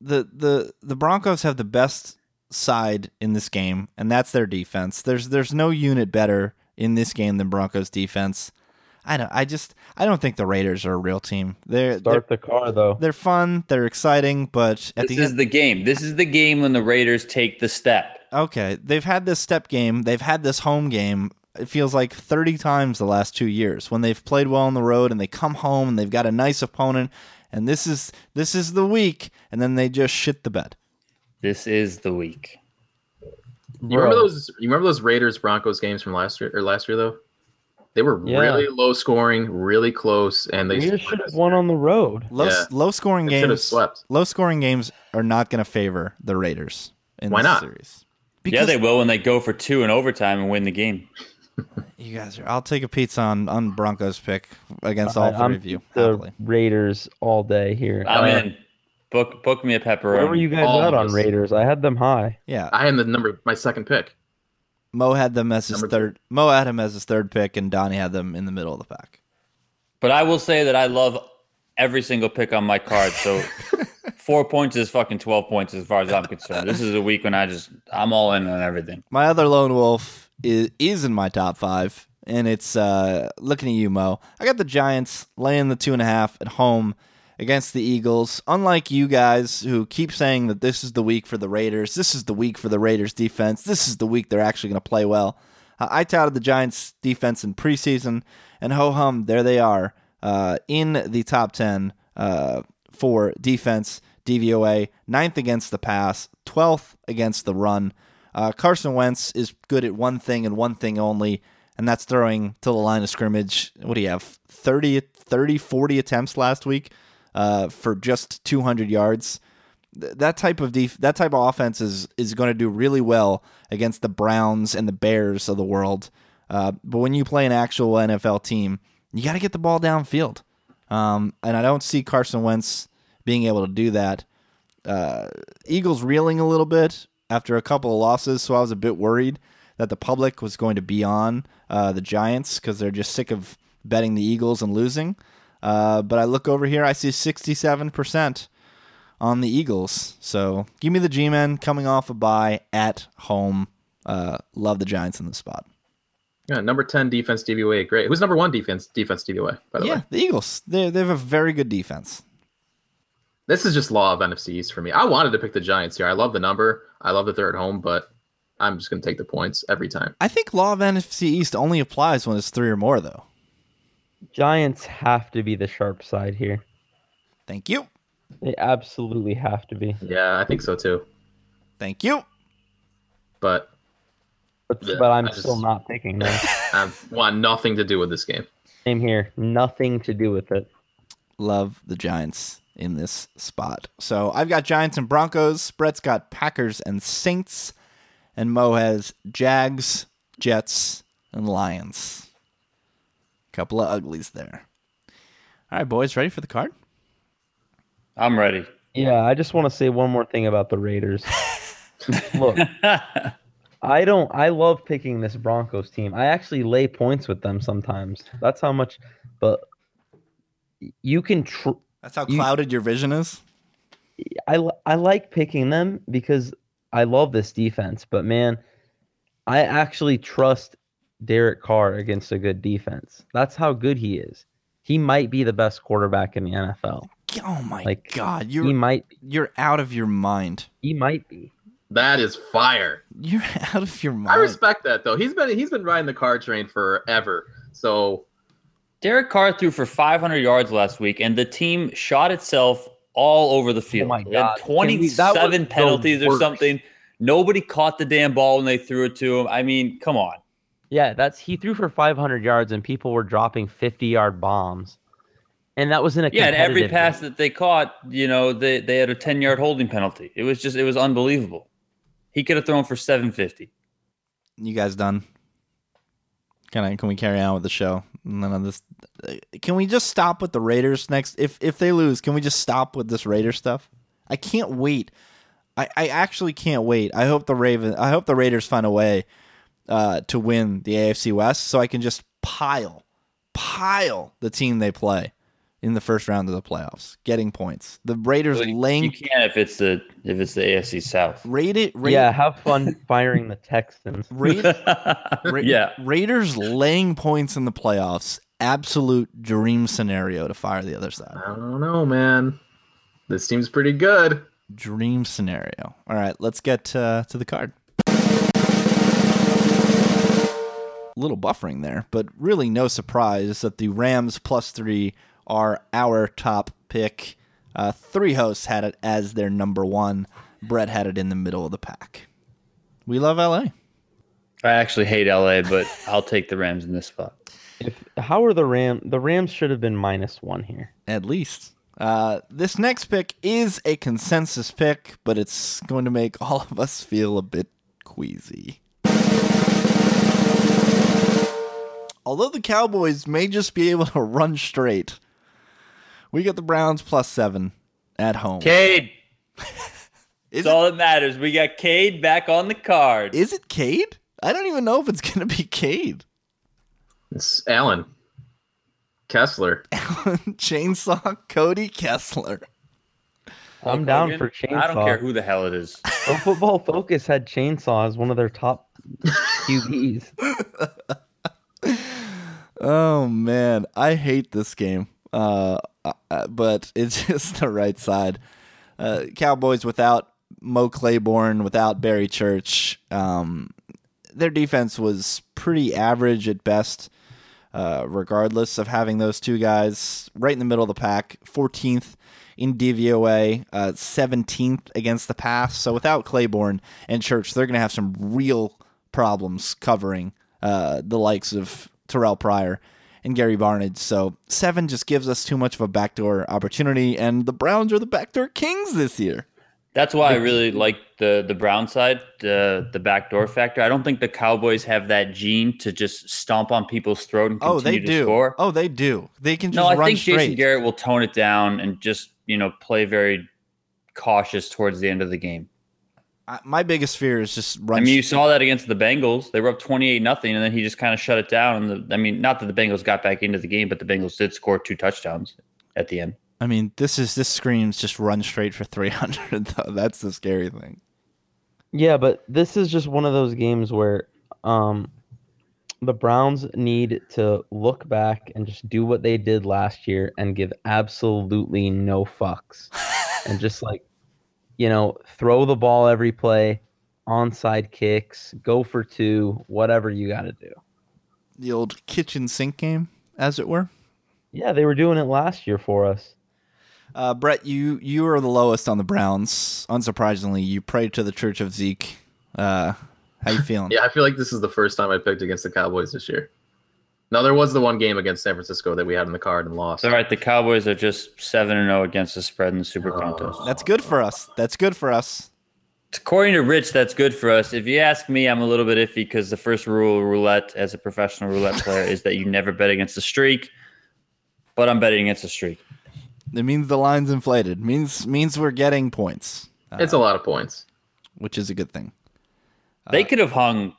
the the the Broncos have the best side in this game, and that's their defense. There's there's no unit better in this game than Broncos defense. I don't. I just. I don't think the Raiders are a real team. They're they're,
Start the car though.
they're fun. They're exciting, but at
This
the
is
end,
the game. This is the game when the Raiders take the step.
okay, they've had this step game. They've had this home game. It feels like 30 times the last two years when they've played well on the road and they come home and they've got a nice opponent. And this is this is the week, and then they just shit the bed.
This is the week.
You remember those? You remember those Raiders Broncos games from last year or last year though? They were
Yeah.
really low scoring, really close, and they
just should have won on the road.
Low
Yeah.
low scoring
They should have
games.
swept.
Low scoring games are not going to favor the Raiders in
Why
this
not?
series.
yeah, they will when they go for two in overtime and win the game. [laughs]
You guys are. I'll take a pizza on on Broncos pick against all
I-
3
I'm
of you.
the
happily.
Raiders all day here.
I'm
Uh,
in. Book book me a pepperoni.
Where were you guys
All
at on. Raiders? I had them high.
Yeah,
I am the number my second pick.
Mo had them as his
Number
third. Mo had him as his third pick, and Donnie had them in the middle of the pack.
But I will say that I love every single pick on my card. So [laughs] four points is fucking twelve points as far as I'm concerned. This is a week when I just I'm all in on everything.
My other lone wolf is is in my top five, and it's uh, looking at you, Mo. I got the Giants laying the two and a half at home against the Eagles. Unlike you guys who keep saying that this is the week for the Raiders, this is the week for the Raiders defense, this is the week they're actually going to play well. Uh, I touted the Giants defense in preseason, and ho hum, there they are uh, in the top 10 uh, for defense, DVOA, ninth against the pass, 12th against the run. Uh, Carson Wentz is good at one thing and one thing only, and that's throwing to the line of scrimmage. What do you have? 30, 30 40 attempts last week uh, for just 200 yards. Th- That type of def- that type of offense is is going to do really well against the Browns and the Bears of the world. Uh, but when you play an actual NFL team, you got to get the ball downfield. Um, and I don't see Carson Wentz being able to do that. Uh, Eagles reeling a little bit after a couple of losses, so I was a bit worried that the public was going to be on uh, the Giants because they're just sick of betting the Eagles and losing. Uh, but I look over here, I see 67% on the Eagles. So give me the G Men coming off a bye at home. Uh, love the Giants in this spot.
Yeah, number ten defense DVOA. Great. Who's number one defense defense DVOA? By the
yeah,
way,
the Eagles. They, they have a very good defense.
this is just law of NFC East for me. I wanted to pick the Giants here. I love the number. I love that they're at home, but I'm just going to take the points every time.
I think law of NFC East only applies when it's three or more, though.
Giants have to be the sharp side here.
Thank you.
They absolutely have to be.
Yeah, I think so too.
Thank you.
But
But,
Yeah,
but I'm
just-
still not picking them. [laughs]
I want nothing to do with this game.
Same here. Nothing to do with it.
Love the Giants in this spot. So I've got Giants and Broncos. Brett's got Packers and Saints. And Mo has Jags, Jets, and Lions. Couple of uglies there. All right, boys, ready for the card?
I'm ready.
Yeah, I just want to say one more thing about the Raiders. [laughs] Look, I don't. I love picking this Broncos team. I actually lay points with them sometimes. That's how much. But you can. Tr-
That's how
You-
clouded your vision is.
I I like picking them because I love this defense. But man, I actually trust Derek Carr against a good defense. That's how good he is. He might be the best quarterback in the NFL.
Oh my
Like,
god, you're
might.
you're out of your mind.
He might be.
That is fire.
You're [laughs] out of your mind.
I respect that though. He's been he's been riding the car train forever. So
Derek Carr threw for 500 yards last week, and the team shot itself all over the oh field.
Oh my
They had
God. Can we-
27 penalties or something. Nobody caught the damn ball when they threw it to him. I mean, come on.
Yeah, that's he threw for 500 yards and people were dropping 50 yard bombs, and that was in a
Yeah, and every pass
game.
that they caught, you know, they, they had a 10 yard holding penalty. It was just, it was unbelievable. He could have thrown for 750.
you guys done? Can I? Can we carry on with the show? None of this. Uh, Can we just stop with the Raiders next? If if they lose, can we just stop with this Raider stuff? I can't wait. I, I actually can't wait. I hope the Raven. I hope the Raiders find a way uh, to win the AFC West, so I can just pile, pile the team they play in the first round of the playoffs, getting points. The Raiders
You
laying
can't if it's the if it's the AFC South.
rated. Ra-
Yeah, have fun firing the Texans.
Ra- [laughs] Ra-
yeah.
Raiders laying points in the playoffs. Absolute dream scenario to fire the other side.
I don't know, man. This team's pretty good.
Dream scenario. All right, let's get uh, to the card. Little buffering there, but really no surprise that the Rams plus three are our top pick. Uh, three hosts had it as their number one. Brett had it in the middle of the pack. We love LA.
I actually hate LA, but I'll take the Rams in this spot.
If how are the Ram? The Rams should have been minus one here.
at least. Uh, this next pick is a consensus pick, but it's going to make all of us feel a bit queasy. although the Cowboys may just be able to run straight, we get the Browns plus seven at home.
Cade. [laughs]
Is
That's all that matters. We got Cade back on the card.
Is it Cade? I don't even know if it's going to be Cade.
It's Allen Kessler.
Allen [laughs] Chainsaw Cody Kessler.
I'm
Hulk
down
Hogan?
for chainsaw.
I don't care who the hell it is.
Pro Football Focus had chainsaw as one of their top [laughs] QBs.
Oh man, I hate this game. Uh, uh, but it's [laughs] just the right side. Uh, Cowboys without Mo Claiborne, without Barry Church. Um, their defense was pretty average at best, uh, regardless of having those two guys right in the middle of the pack. 14th in DVOA, uh, 17th against the pass. So without Claiborne and Church, they're going to have some real problems covering uh, the likes of Terrelle Pryor and Gary Barnidge. So seven just gives us too much of a backdoor opportunity, and the Browns are the backdoor kings this year.
That's why I really like the the Brown side, the the backdoor factor. I don't think the Cowboys have that gene to just stomp on people's throat and continue
Oh, they
to
do.
score.
Oh, they do. They can just
no, I
run
think
straight.
Jason Garrett will tone it down and just you know play very cautious towards the end of the game.
I- My biggest fear is just run.
I mean, you
straight.
saw that against the Bengals. They were up twenty eight nothing, and then he just kind of shut it down. And the, I mean, not that the Bengals got back into the game, but the Bengals did score two touchdowns at the end.
I mean, this is this screams just run straight for three hundred. [laughs] Though that's the scary thing.
Yeah, but this is just one of those games where um, the Browns need to look back and just do what they did last year and give absolutely no fucks. [laughs] and just like, you know, throw the ball every play, onside kicks, go for two, whatever you got to do.
The old kitchen sink game, as it were.
Yeah, they were doing it last year for us.
Uh, Brett, you you are the lowest on the Browns. Unsurprisingly, you prayed to the Church of Zeke. Uh, how you feeling?
Yeah, I feel like this is the first time I picked against the Cowboys this year. Now there was the one game against San Francisco that we had in the card and lost.
All right. The Cowboys are just seven and zero against the spread in the Super
Oh.
Contest.
That's good for us. That's good for us.
According to Rich, that's good for us. If you ask me, I'm a little bit iffy because the first rule of roulette as a professional roulette player is that you never bet against the streak. But I'm betting against the streak.
It means the line's inflated. means means we're getting points,
it's a lot of points.
Uh, which is a good thing.
Uh, they could have hung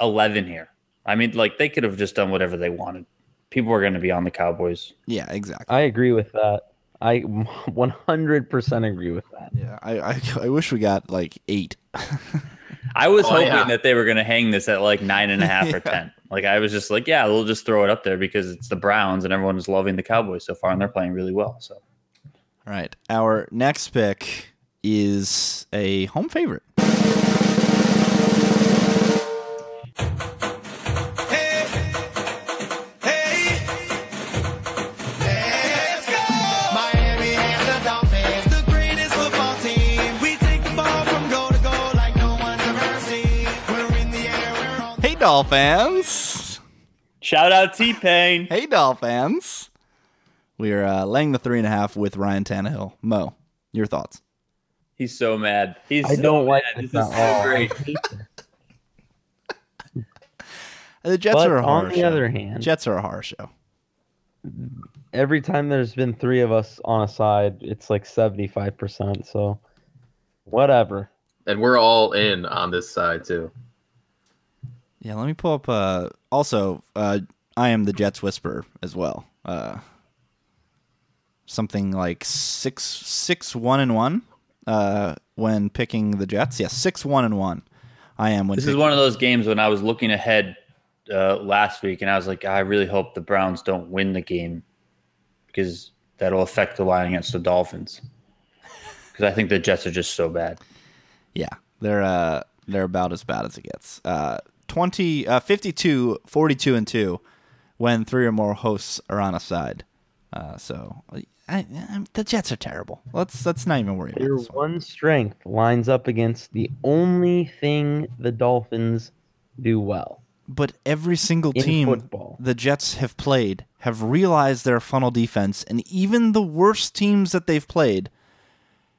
11 here. I mean, like they could have just done whatever they wanted. People were going to be on the Cowboys.
Yeah, exactly.
I agree with that. I [laughs] 100% agree with that.
Yeah, I, I I wish we got like eight. [laughs]
I was
Oh,
hoping
yeah.
that they were going to hang this at like nine and a half or [laughs] 10. Like I was just like, yeah, we'll just throw it up there because it's the Browns and everyone is loving the Cowboys so far and they're playing really well. So
All right, our next pick is a home favorite. Doll fans!
shout out T Pain.
Hey, Doll fans! We are uh, laying the three and a half with Ryan Tannehill. Mo, your thoughts?
He's so mad. He's
I
so
don't like
mad.
this
This is so great.
I.
The Jets
But
are a horror
on the
show.
other hand,
Jets are a horror show.
every time there's been three of us on a side, it's like 75%. So, whatever.
And we're all in on this side too.
Yeah, let me pull up. Uh, also, uh, I am the Jets whisperer as well. Uh, something like six, six, one and one. Uh, when picking the Jets, yes, six, one and one. I am when
This is one of those games when I was looking ahead uh, last week and I was like, I really hope the Browns don't win the game because that'll affect the line against the Dolphins. [laughs] Because I think the Jets are just so bad.
Yeah, they're uh they're about as bad as it gets. Uh 20 uh 52 42 and 2 when three or more hosts are on a side. Uh so I, I, the Jets are terrible. Let's let's not even worry about
Your
this one.
one strength lines up against the only thing the Dolphins do well
But every single
in
team
football.
the Jets have played have realized their funnel defense and even the worst teams that they've played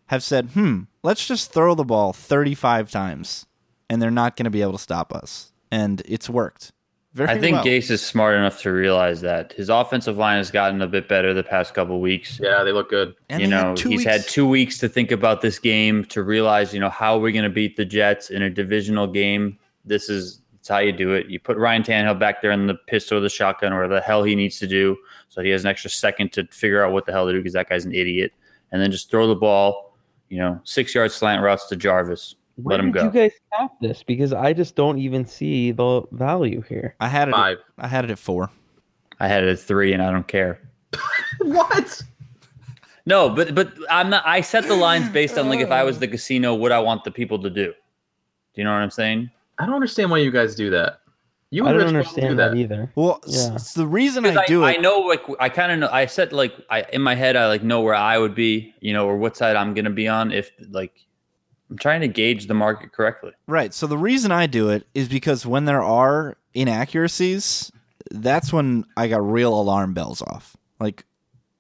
have said, "Hmm, let's just throw the ball 35 times and they're not going to be able to stop us." And it's worked Very
I think
well.
Gase is smart enough to realize that his offensive line has gotten a bit better the past couple weeks.
Yeah, they look good.
And
you
they had
know,
two
he's had two weeks to think about this game to realize, you know, how we're going to beat the Jets in a divisional game. This is it's how you do it. You put Ryan Tannehill back there in the pistol or the shotgun or the hell he needs to do, so he has an extra second to figure out what the hell to do because that guy's an idiot. And then just throw the ball, you know, six yard slant routes to Jarvis.
Where
Let him
did
go.
you guys cap this? Because I just don't even see the value here.
I had it.
Five.
At, I had it at four.
I had it at three, and I don't care. [laughs]
What?
No, but but I'm not. I set the lines based on like if I was oh. the casino, what I want the people to do. Do you know what I'm saying?
I don't understand why you guys do that. You
I don't
Rich both do
understand that either.
Well,
Yeah.
s- the reason I
I,
do
I,
it, I
know like I kind of know. I said, like I in my head I like know where I would be, you know, or what side I'm gonna be on if like I'm trying to gauge the market correctly.
right. So the reason I do it is because when there are inaccuracies, that's when I got real alarm bells off. Like,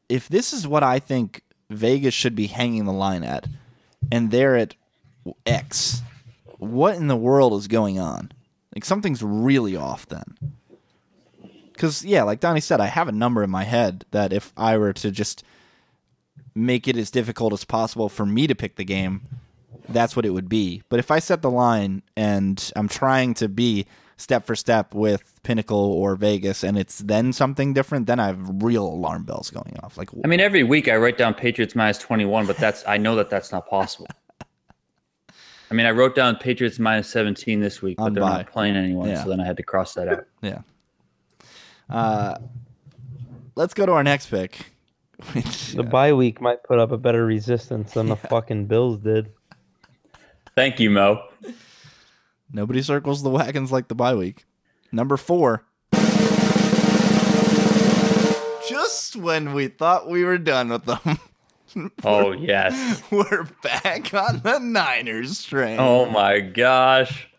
if this is what I think Vegas should be hanging the line at, and they're at X, what in the world is going on? Like, something's really off then. Because, yeah, like Donnie said, I have a number in my head that if I were to just make it as difficult as possible for me to pick the game, that's what it would be. But if I set the line and I'm trying to be step for step with Pinnacle or Vegas and it's then something different, then I have real alarm bells going off. Like,
I mean, every week I write down Patriots minus 21, but that's I know that that's not possible. [laughs] I mean, I wrote down Patriots minus 17 this week, but
On
they're
bye.
not playing anyone,
Yeah.
so then I had to cross that out. [laughs]
yeah. Uh, let's go to our next pick. [laughs] Which,
The
uh,
bye week might put up a better resistance than the fucking Bills did.
Thank you, Mo.
nobody circles the wagons like the bye week. Number four. Just when we thought we were done with them, [laughs]
Oh yes. [laughs]
we're back on the Niners train.
Oh my gosh.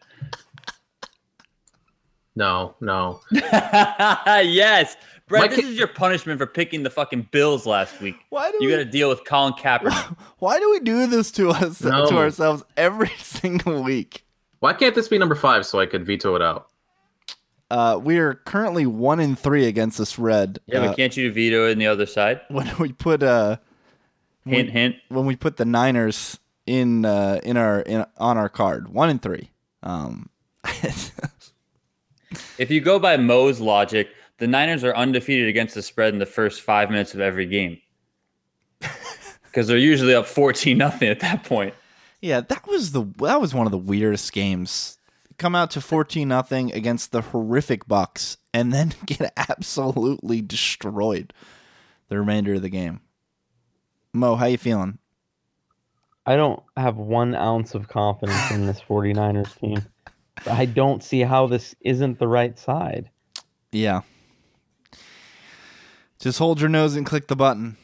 No, no. [laughs]
yes. Brett,
Mike-
this is your punishment for picking the fucking Bills last week.
Why do
You
we
got to deal with Colin Kaepernick. [laughs]
Why do we do this to us
No.
to ourselves every [laughs] single week?
Why can't this be number five so I could veto it out?
Uh, we are currently one in three against this red.
Yeah,
uh,
but can't you veto it on the other side? [laughs]
when we put uh
Hint, hint.
when we put the Niners in uh in our in on our card, one in three. Um,
If you go by Mo's logic, the Niners are undefeated against the spread in the first five minutes of every game. [laughs] Because they're usually up 14 nothing at that point.
yeah, that was the that was one of the weirdest games. Come out to fourteen nothing against the horrific Bucks, and then [laughs] get absolutely destroyed the remainder of the game. Mo, how you feeling?
I don't have one ounce of confidence in this [laughs] 49ers team. I don't see how this isn't the right side.
Yeah. Just hold your nose and click the button.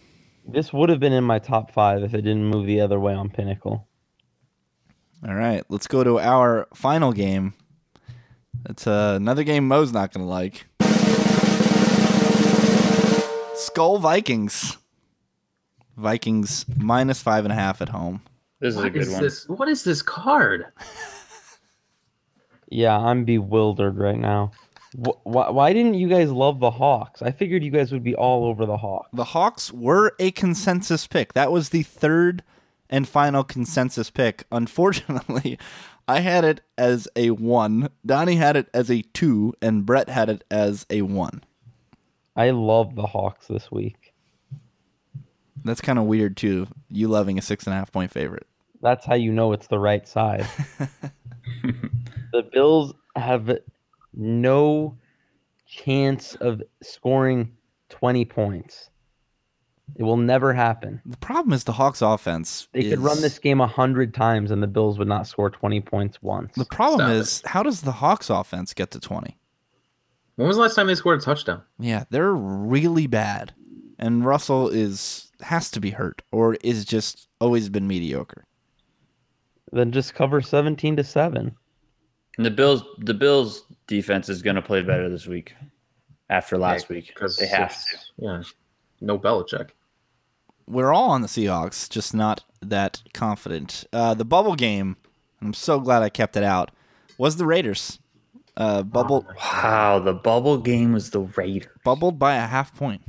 This would have been in my top five if it didn't move the other way on Pinnacle.
All right, let's go to our final game. It's uh, another game Mo's not going to like. Skull Vikings. Vikings minus five and a half at home.
This is a good
is
one.
this? What is this card? [laughs]
Yeah, I'm bewildered right now. Wh- why, why didn't you guys love the Hawks? I figured you guys would be all over the Hawks.
The Hawks were a consensus pick. That was the third and final consensus pick. Unfortunately, I had it as a one. Donnie had it as a two, and Brett had it as a one.
I love the Hawks this week.
That's kind of weird too. You loving a six and a half point favorite.
That's how you know it's the right side. [laughs] the Bills have no chance of scoring 20 points. It will never happen.
The problem is the Hawks offense.
They could run this game a 100 times and the Bills would not score 20 points once.
The problem
Stop
is how does the Hawks offense get to 20?
When was the last time they scored a touchdown?
Yeah, they're really bad. And Russell is has to be hurt or is just always been mediocre.
Then just cover 17 to 7.
And the Bills, the Bills defense is going to play better this week after last week
because
they have to.
Yeah, no Belichick.
We're all on the Seahawks, just not that confident. Uh, the bubble game, I'm so glad I kept it out, was the Raiders. Uh, bubbled
Wow, the bubble game was the Raiders.
bubbled by a half point.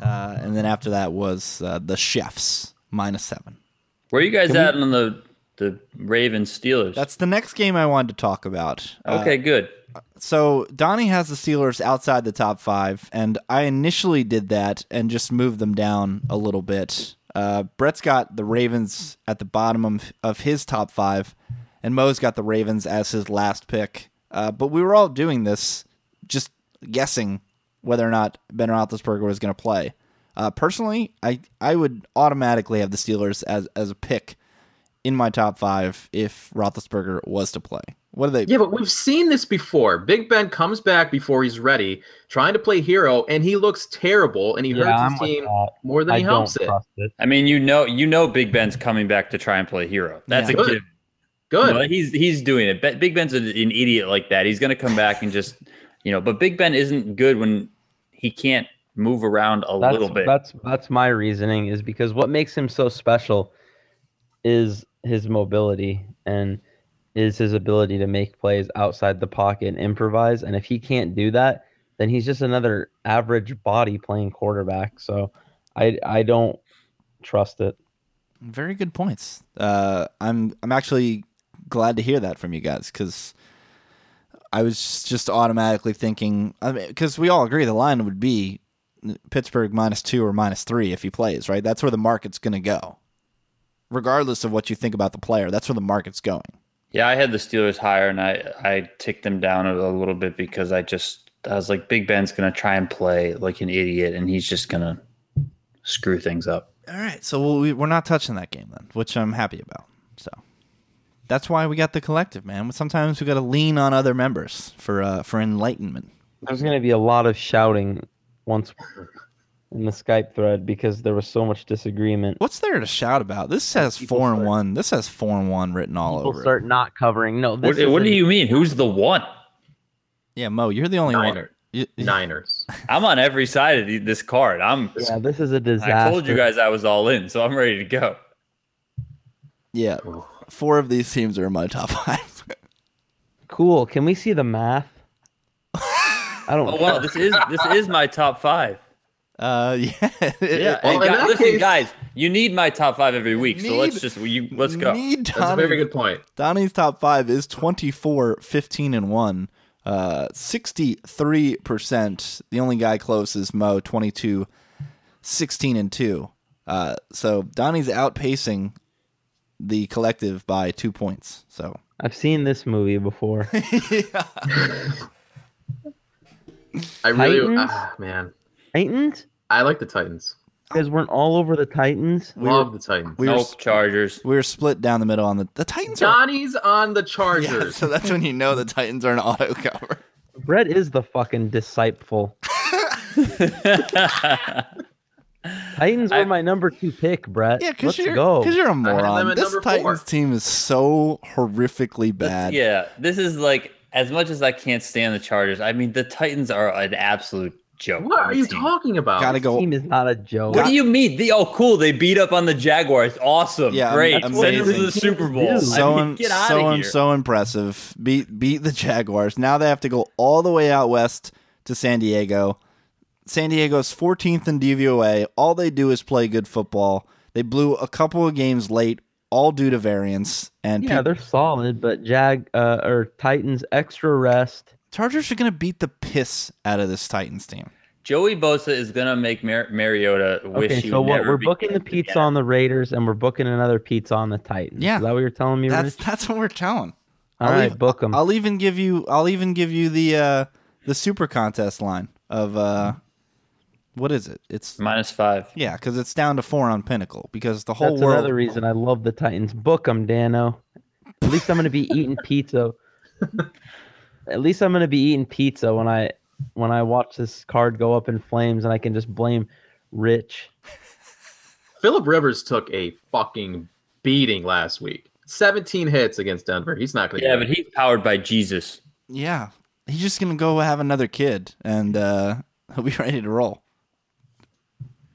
Uh, and then after that was uh, the Chiefs minus seven.
Where are you guys
Can we-
at on the the Ravens Steelers?
That's the next game I wanted to talk about. Uh,
okay. good.
So Donnie has the Steelers outside the top five, and I initially did that and just moved them down a little bit. Uh, Brett's got the Ravens at the bottom of, of his top five, and Mo's got the Ravens as his last pick. Uh, but we were all doing this just guessing whether or not Ben Roethlisberger was going to play. Uh, personally, I I would automatically have the Steelers as as a pick in my top five if Roethlisberger was to play. What are they?
Yeah, but we've seen this before. Big Ben comes back before he's ready, trying to play hero, and he looks terrible, and he hurts
I'm
his team
that.
more than
I
he helps it.
it.
I mean, you know, you know, Big Ben's coming back to try and play hero. That's
Yeah.
a
Good.
given.
Good.
Well, he's he's doing it. Be- Big Ben's an, an idiot like that. He's going to come back and just, you know. But Big Ben isn't good when he can't move around a
That's,
little bit.
That's that's my reasoning is because what makes him so special is his mobility and is his ability to make plays outside the pocket and improvise. And if he can't do that, then he's just another average body playing quarterback. So I I don't trust it.
Very good points. Uh, I'm I'm actually glad to hear that from you guys because I was just automatically thinking I mean because we all agree the line would be Pittsburgh minus two or minus three if he plays right. That's where the market's going to go, regardless of what you think about the player. That's where the market's going.
yeah, I had the Steelers higher, and I I ticked them down a, a little bit because I just I was like, Big Ben's going to try and play like an idiot, and he's just going to screw things up.
All right, so we, we're not touching that game then, which I'm happy about. So that's why we got the collective, man. Sometimes we got to lean on other members for uh, for enlightenment.
There's going to be a lot of shouting once in the Skype thread because there was so much disagreement.
What's there to shout about? This has
People
four and
start-
one. This has four and one written all
People
over. it.
start not covering. No, this
What, what do you mean? Who's the one?
Yeah, Mo, you're the only
Niner.
one. You-
Niners. [laughs]
I'm on every side of the- this card. I'm.
Yeah, this is a disaster.
I told you guys I was all in, so I'm ready to go.
Yeah, four of these teams are in my top [laughs] five.
Cool. Can we see the math? [laughs] I don't.
Oh wow, this is this is my top five.
Uh, [laughs] yeah,
Yeah,
Well,
and guys, listen,
case-
guys, you need my top five every week. so let's just you let's go.
Need
That's a very good point.
Donnie's top five is 24, 15, and one. Uh, 63%. The only guy close is Mo, 22, 16, and two. Uh, so Donnie's outpacing the collective by two points. So
I've seen this movie before. [laughs] [laughs]
I really,
Titans?
ah, man,
Titans?
I like the Titans.
You guys weren't all over the Titans.
we
Love
were,
the Titans.
we were,
Nope, Chargers.
we were split down the middle on the the Titans. Are,
Johnny's on the [laughs]
yeah,
Chargers.
so that's when you know the Titans are an auto cover.
Brett is the fucking disciple. [laughs] Titans were
I-
my number two pick, Brett.
Yeah, because
Let's
you're because you're a moron. This Titans
four.
team is so horrifically bad.
yeah, this is like as much as I can't stand the Chargers. I mean, the Titans are an absolute joke.
what are you
team.
talking about?
Gotta go.
team is not a joke.
What do you mean? The, oh, cool! They beat up on the Jaguars. Awesome.
Yeah,
great.
that's
Send them to
amazing.
the Super Bowl.
So
I mean, get out
so
of here.
so impressive. Beat beat the Jaguars. Now they have to go all the way out west to San Diego. San Diego's 14th in DVOA. All they do is play good football. They blew a couple of games late, all due to variance. And
Yeah,
pe-
they're solid, but Jag uh, or Titans extra rest.
Chargers are going to beat the piss out of this Titans team.
Joey Bosa is gonna make Mar- Mariota wish
Okay,
he
so what?
never
We're booking the
became
pizza on the Raiders, and we're booking another pizza on the Titans.
Yeah.
is that what you're telling me,
That's
Rich?
that's what we're telling.
All
I'll
right,
even-
book them.
I'll even give you I'll even give you the uh the super contest line of uh what is it? It's
minus five.
yeah, because it's down to four on Pinnacle because the whole
That's
world.
another reason I love the Titans. Book them, Danno. At least I'm going to be eating pizza. [laughs] At least I'm going to be eating pizza when I when I watch this card go up in flames, and I can just blame Rich. [laughs]
Philip Rivers took a fucking beating last week. 17 hits against Denver. He's not going to
Yeah, but he's powered by Jesus.
Yeah, he's just gonna go have another kid and uh [laughs] he'll be ready to roll.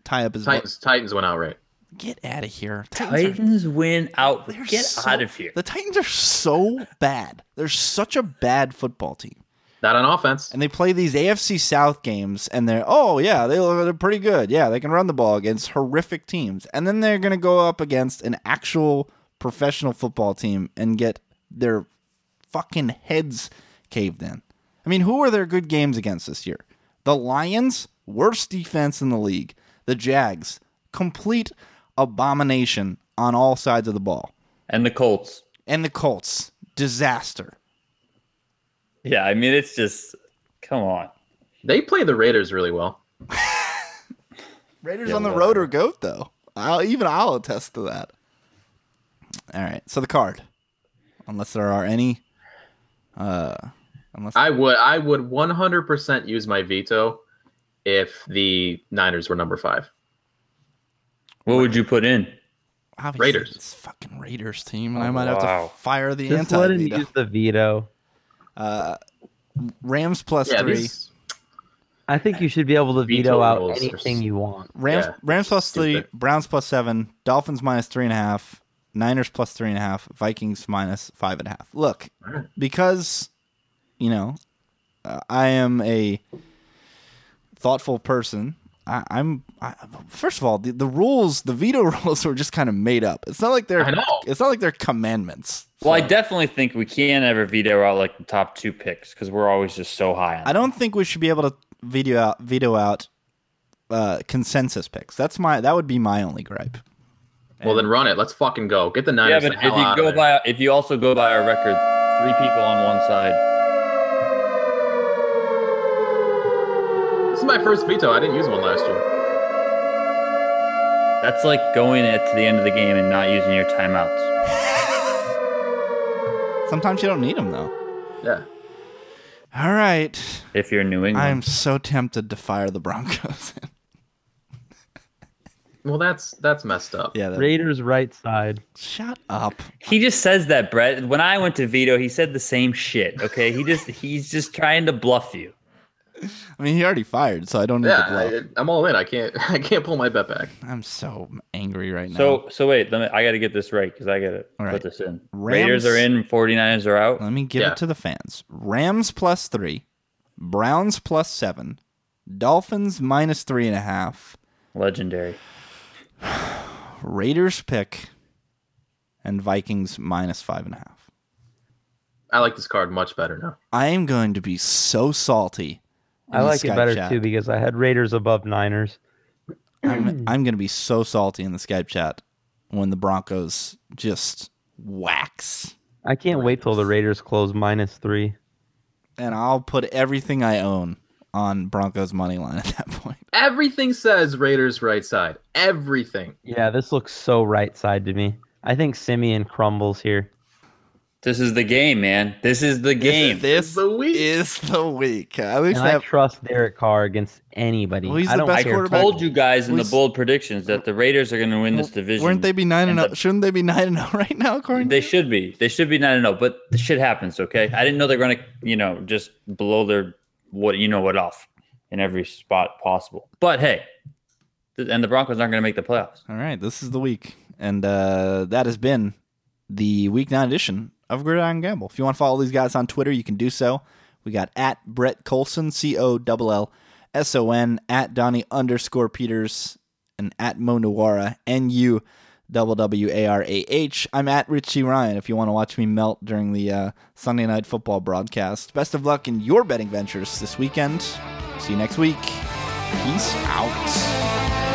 Tie up his
Titans, Titans went out right.
Get out of here. Titans are-
Titans win out.
they're
Get
so-
out of here.
The Titans are so bad. They're such a bad football team.
Not on offense.
And they play these AFC South games, and they're oh yeah, they they're pretty good. Yeah, they can run the ball against horrific teams, and then they're gonna go up against an actual professional football team and get their fucking heads caved in. I mean, who are their good games against this year? The Lions, worst defense in the league. The Jags, complete abomination on all sides of the ball,
And the Colts.
and the Colts, disaster.
Yeah, I mean it's just come on.
They play the Raiders really well. [laughs]
Raiders
Yeah,
on the road are goat though. I'll even I'll attest to that. All right, so the card, unless there are any, uh, unless
I would I would 100% use my veto if the Niners were number five.
What would you put in?
obviously
Raiders.
it's fucking Raiders team, and I
Oh,
might have to fire the
Just let him use the veto.
Uh, Rams plus
Yeah,
three.
these,
I think you should be able to
Veto
veto out
rules are
anything
s-
you want.
Rams
Yeah,
Rams plus three,
stupid.
Browns plus seven, Dolphins minus three and a half, Niners plus three and a half, Vikings minus five and a half. Look,
Alright.
because you know uh, I am a thoughtful person. I, I'm I, first of all the, the rules, the veto [laughs] rules were just kind of made up. It's not like they're
I know.
it's not like they're commandments.
Well, I definitely think we can't ever veto out like the top two picks because we're always just so high on.
I don't think we should be able to veto out veto out uh, consensus picks. That's my that would be my only gripe.
well, then run it. Let's fucking go. Get the
Yeah, but
the
if you
out
go
of there.
by if you also go by our record, three people on one side.
Is my first veto. I didn't use one last year.
That's like going at to the end of the game and not using your timeouts. [laughs]
Sometimes you don't need them though.
Yeah.
All right,
If you're New England,
I'm so tempted to fire the Broncos. [laughs]
Well, that's that's messed up.
yeah, that,
Raiders right side.
shut up.
he just says that, Brett. When I went to veto, he said the same shit. Okay, he just he's just trying to bluff you. [laughs]
I mean, he already fired, so I don't need
Yeah,
to bluff.
I, I'm all in. I can't [laughs] I can't pull my bet back.
I'm so angry right now.
So so wait, let me. I got to get this right because I got to
All
put this in.
Rams-
Raiders are in, 49ers are out.
let me give
Yeah.
it to the fans. Rams plus three, Browns plus seven, Dolphins minus three and a half,
Legendary. [sighs]
Raiders pick, and Vikings minus five and a half.
I like this card much better now.
I am going to be so salty. In
I
the
like it better
chat.
too because I had Raiders above Niners.
I'm, [clears throat] I'm going to be so salty in the Skype chat when the Broncos just wax.
I can't wait till the Raiders close minus three.
And I'll put everything I own on Broncos money line at that point.
Everything says Raiders right side. Everything.
Yeah, this looks so right side to me. I think Siemian crumbles here.
This is the game, man. This is the game.
This is
the week.
is the week. At least
And I
that
trust Derek Carr against anybody.
Well, he's
I
the
don't
best
I
care.
quarterback.
told you guys in the bold predictions that the Raiders are going to win this division.
Weren't they be nine and
And
zero? Shouldn't they be [laughs] nine and zero right now? According
They
to
should be. They should be nine and zero. But the shit happens. Okay, I didn't know they're going to, you know, just blow their what you know what off in every spot possible. But hey, th- and the Broncos aren't going to make the playoffs.
All right, this is the week, and uh, that has been the week nine edition of Gridiron Gamble. If you want to follow these guys on Twitter, you can do so. We got at Brett Collson, C O L L S O N, at Donnie underscore Peters, and at Mo Nawara, N U W W A R A H. I'm at Richie Ryan if you want to watch me melt during the uh, Sunday night football broadcast. Best of luck in your betting ventures this weekend. See you next week. Peace out.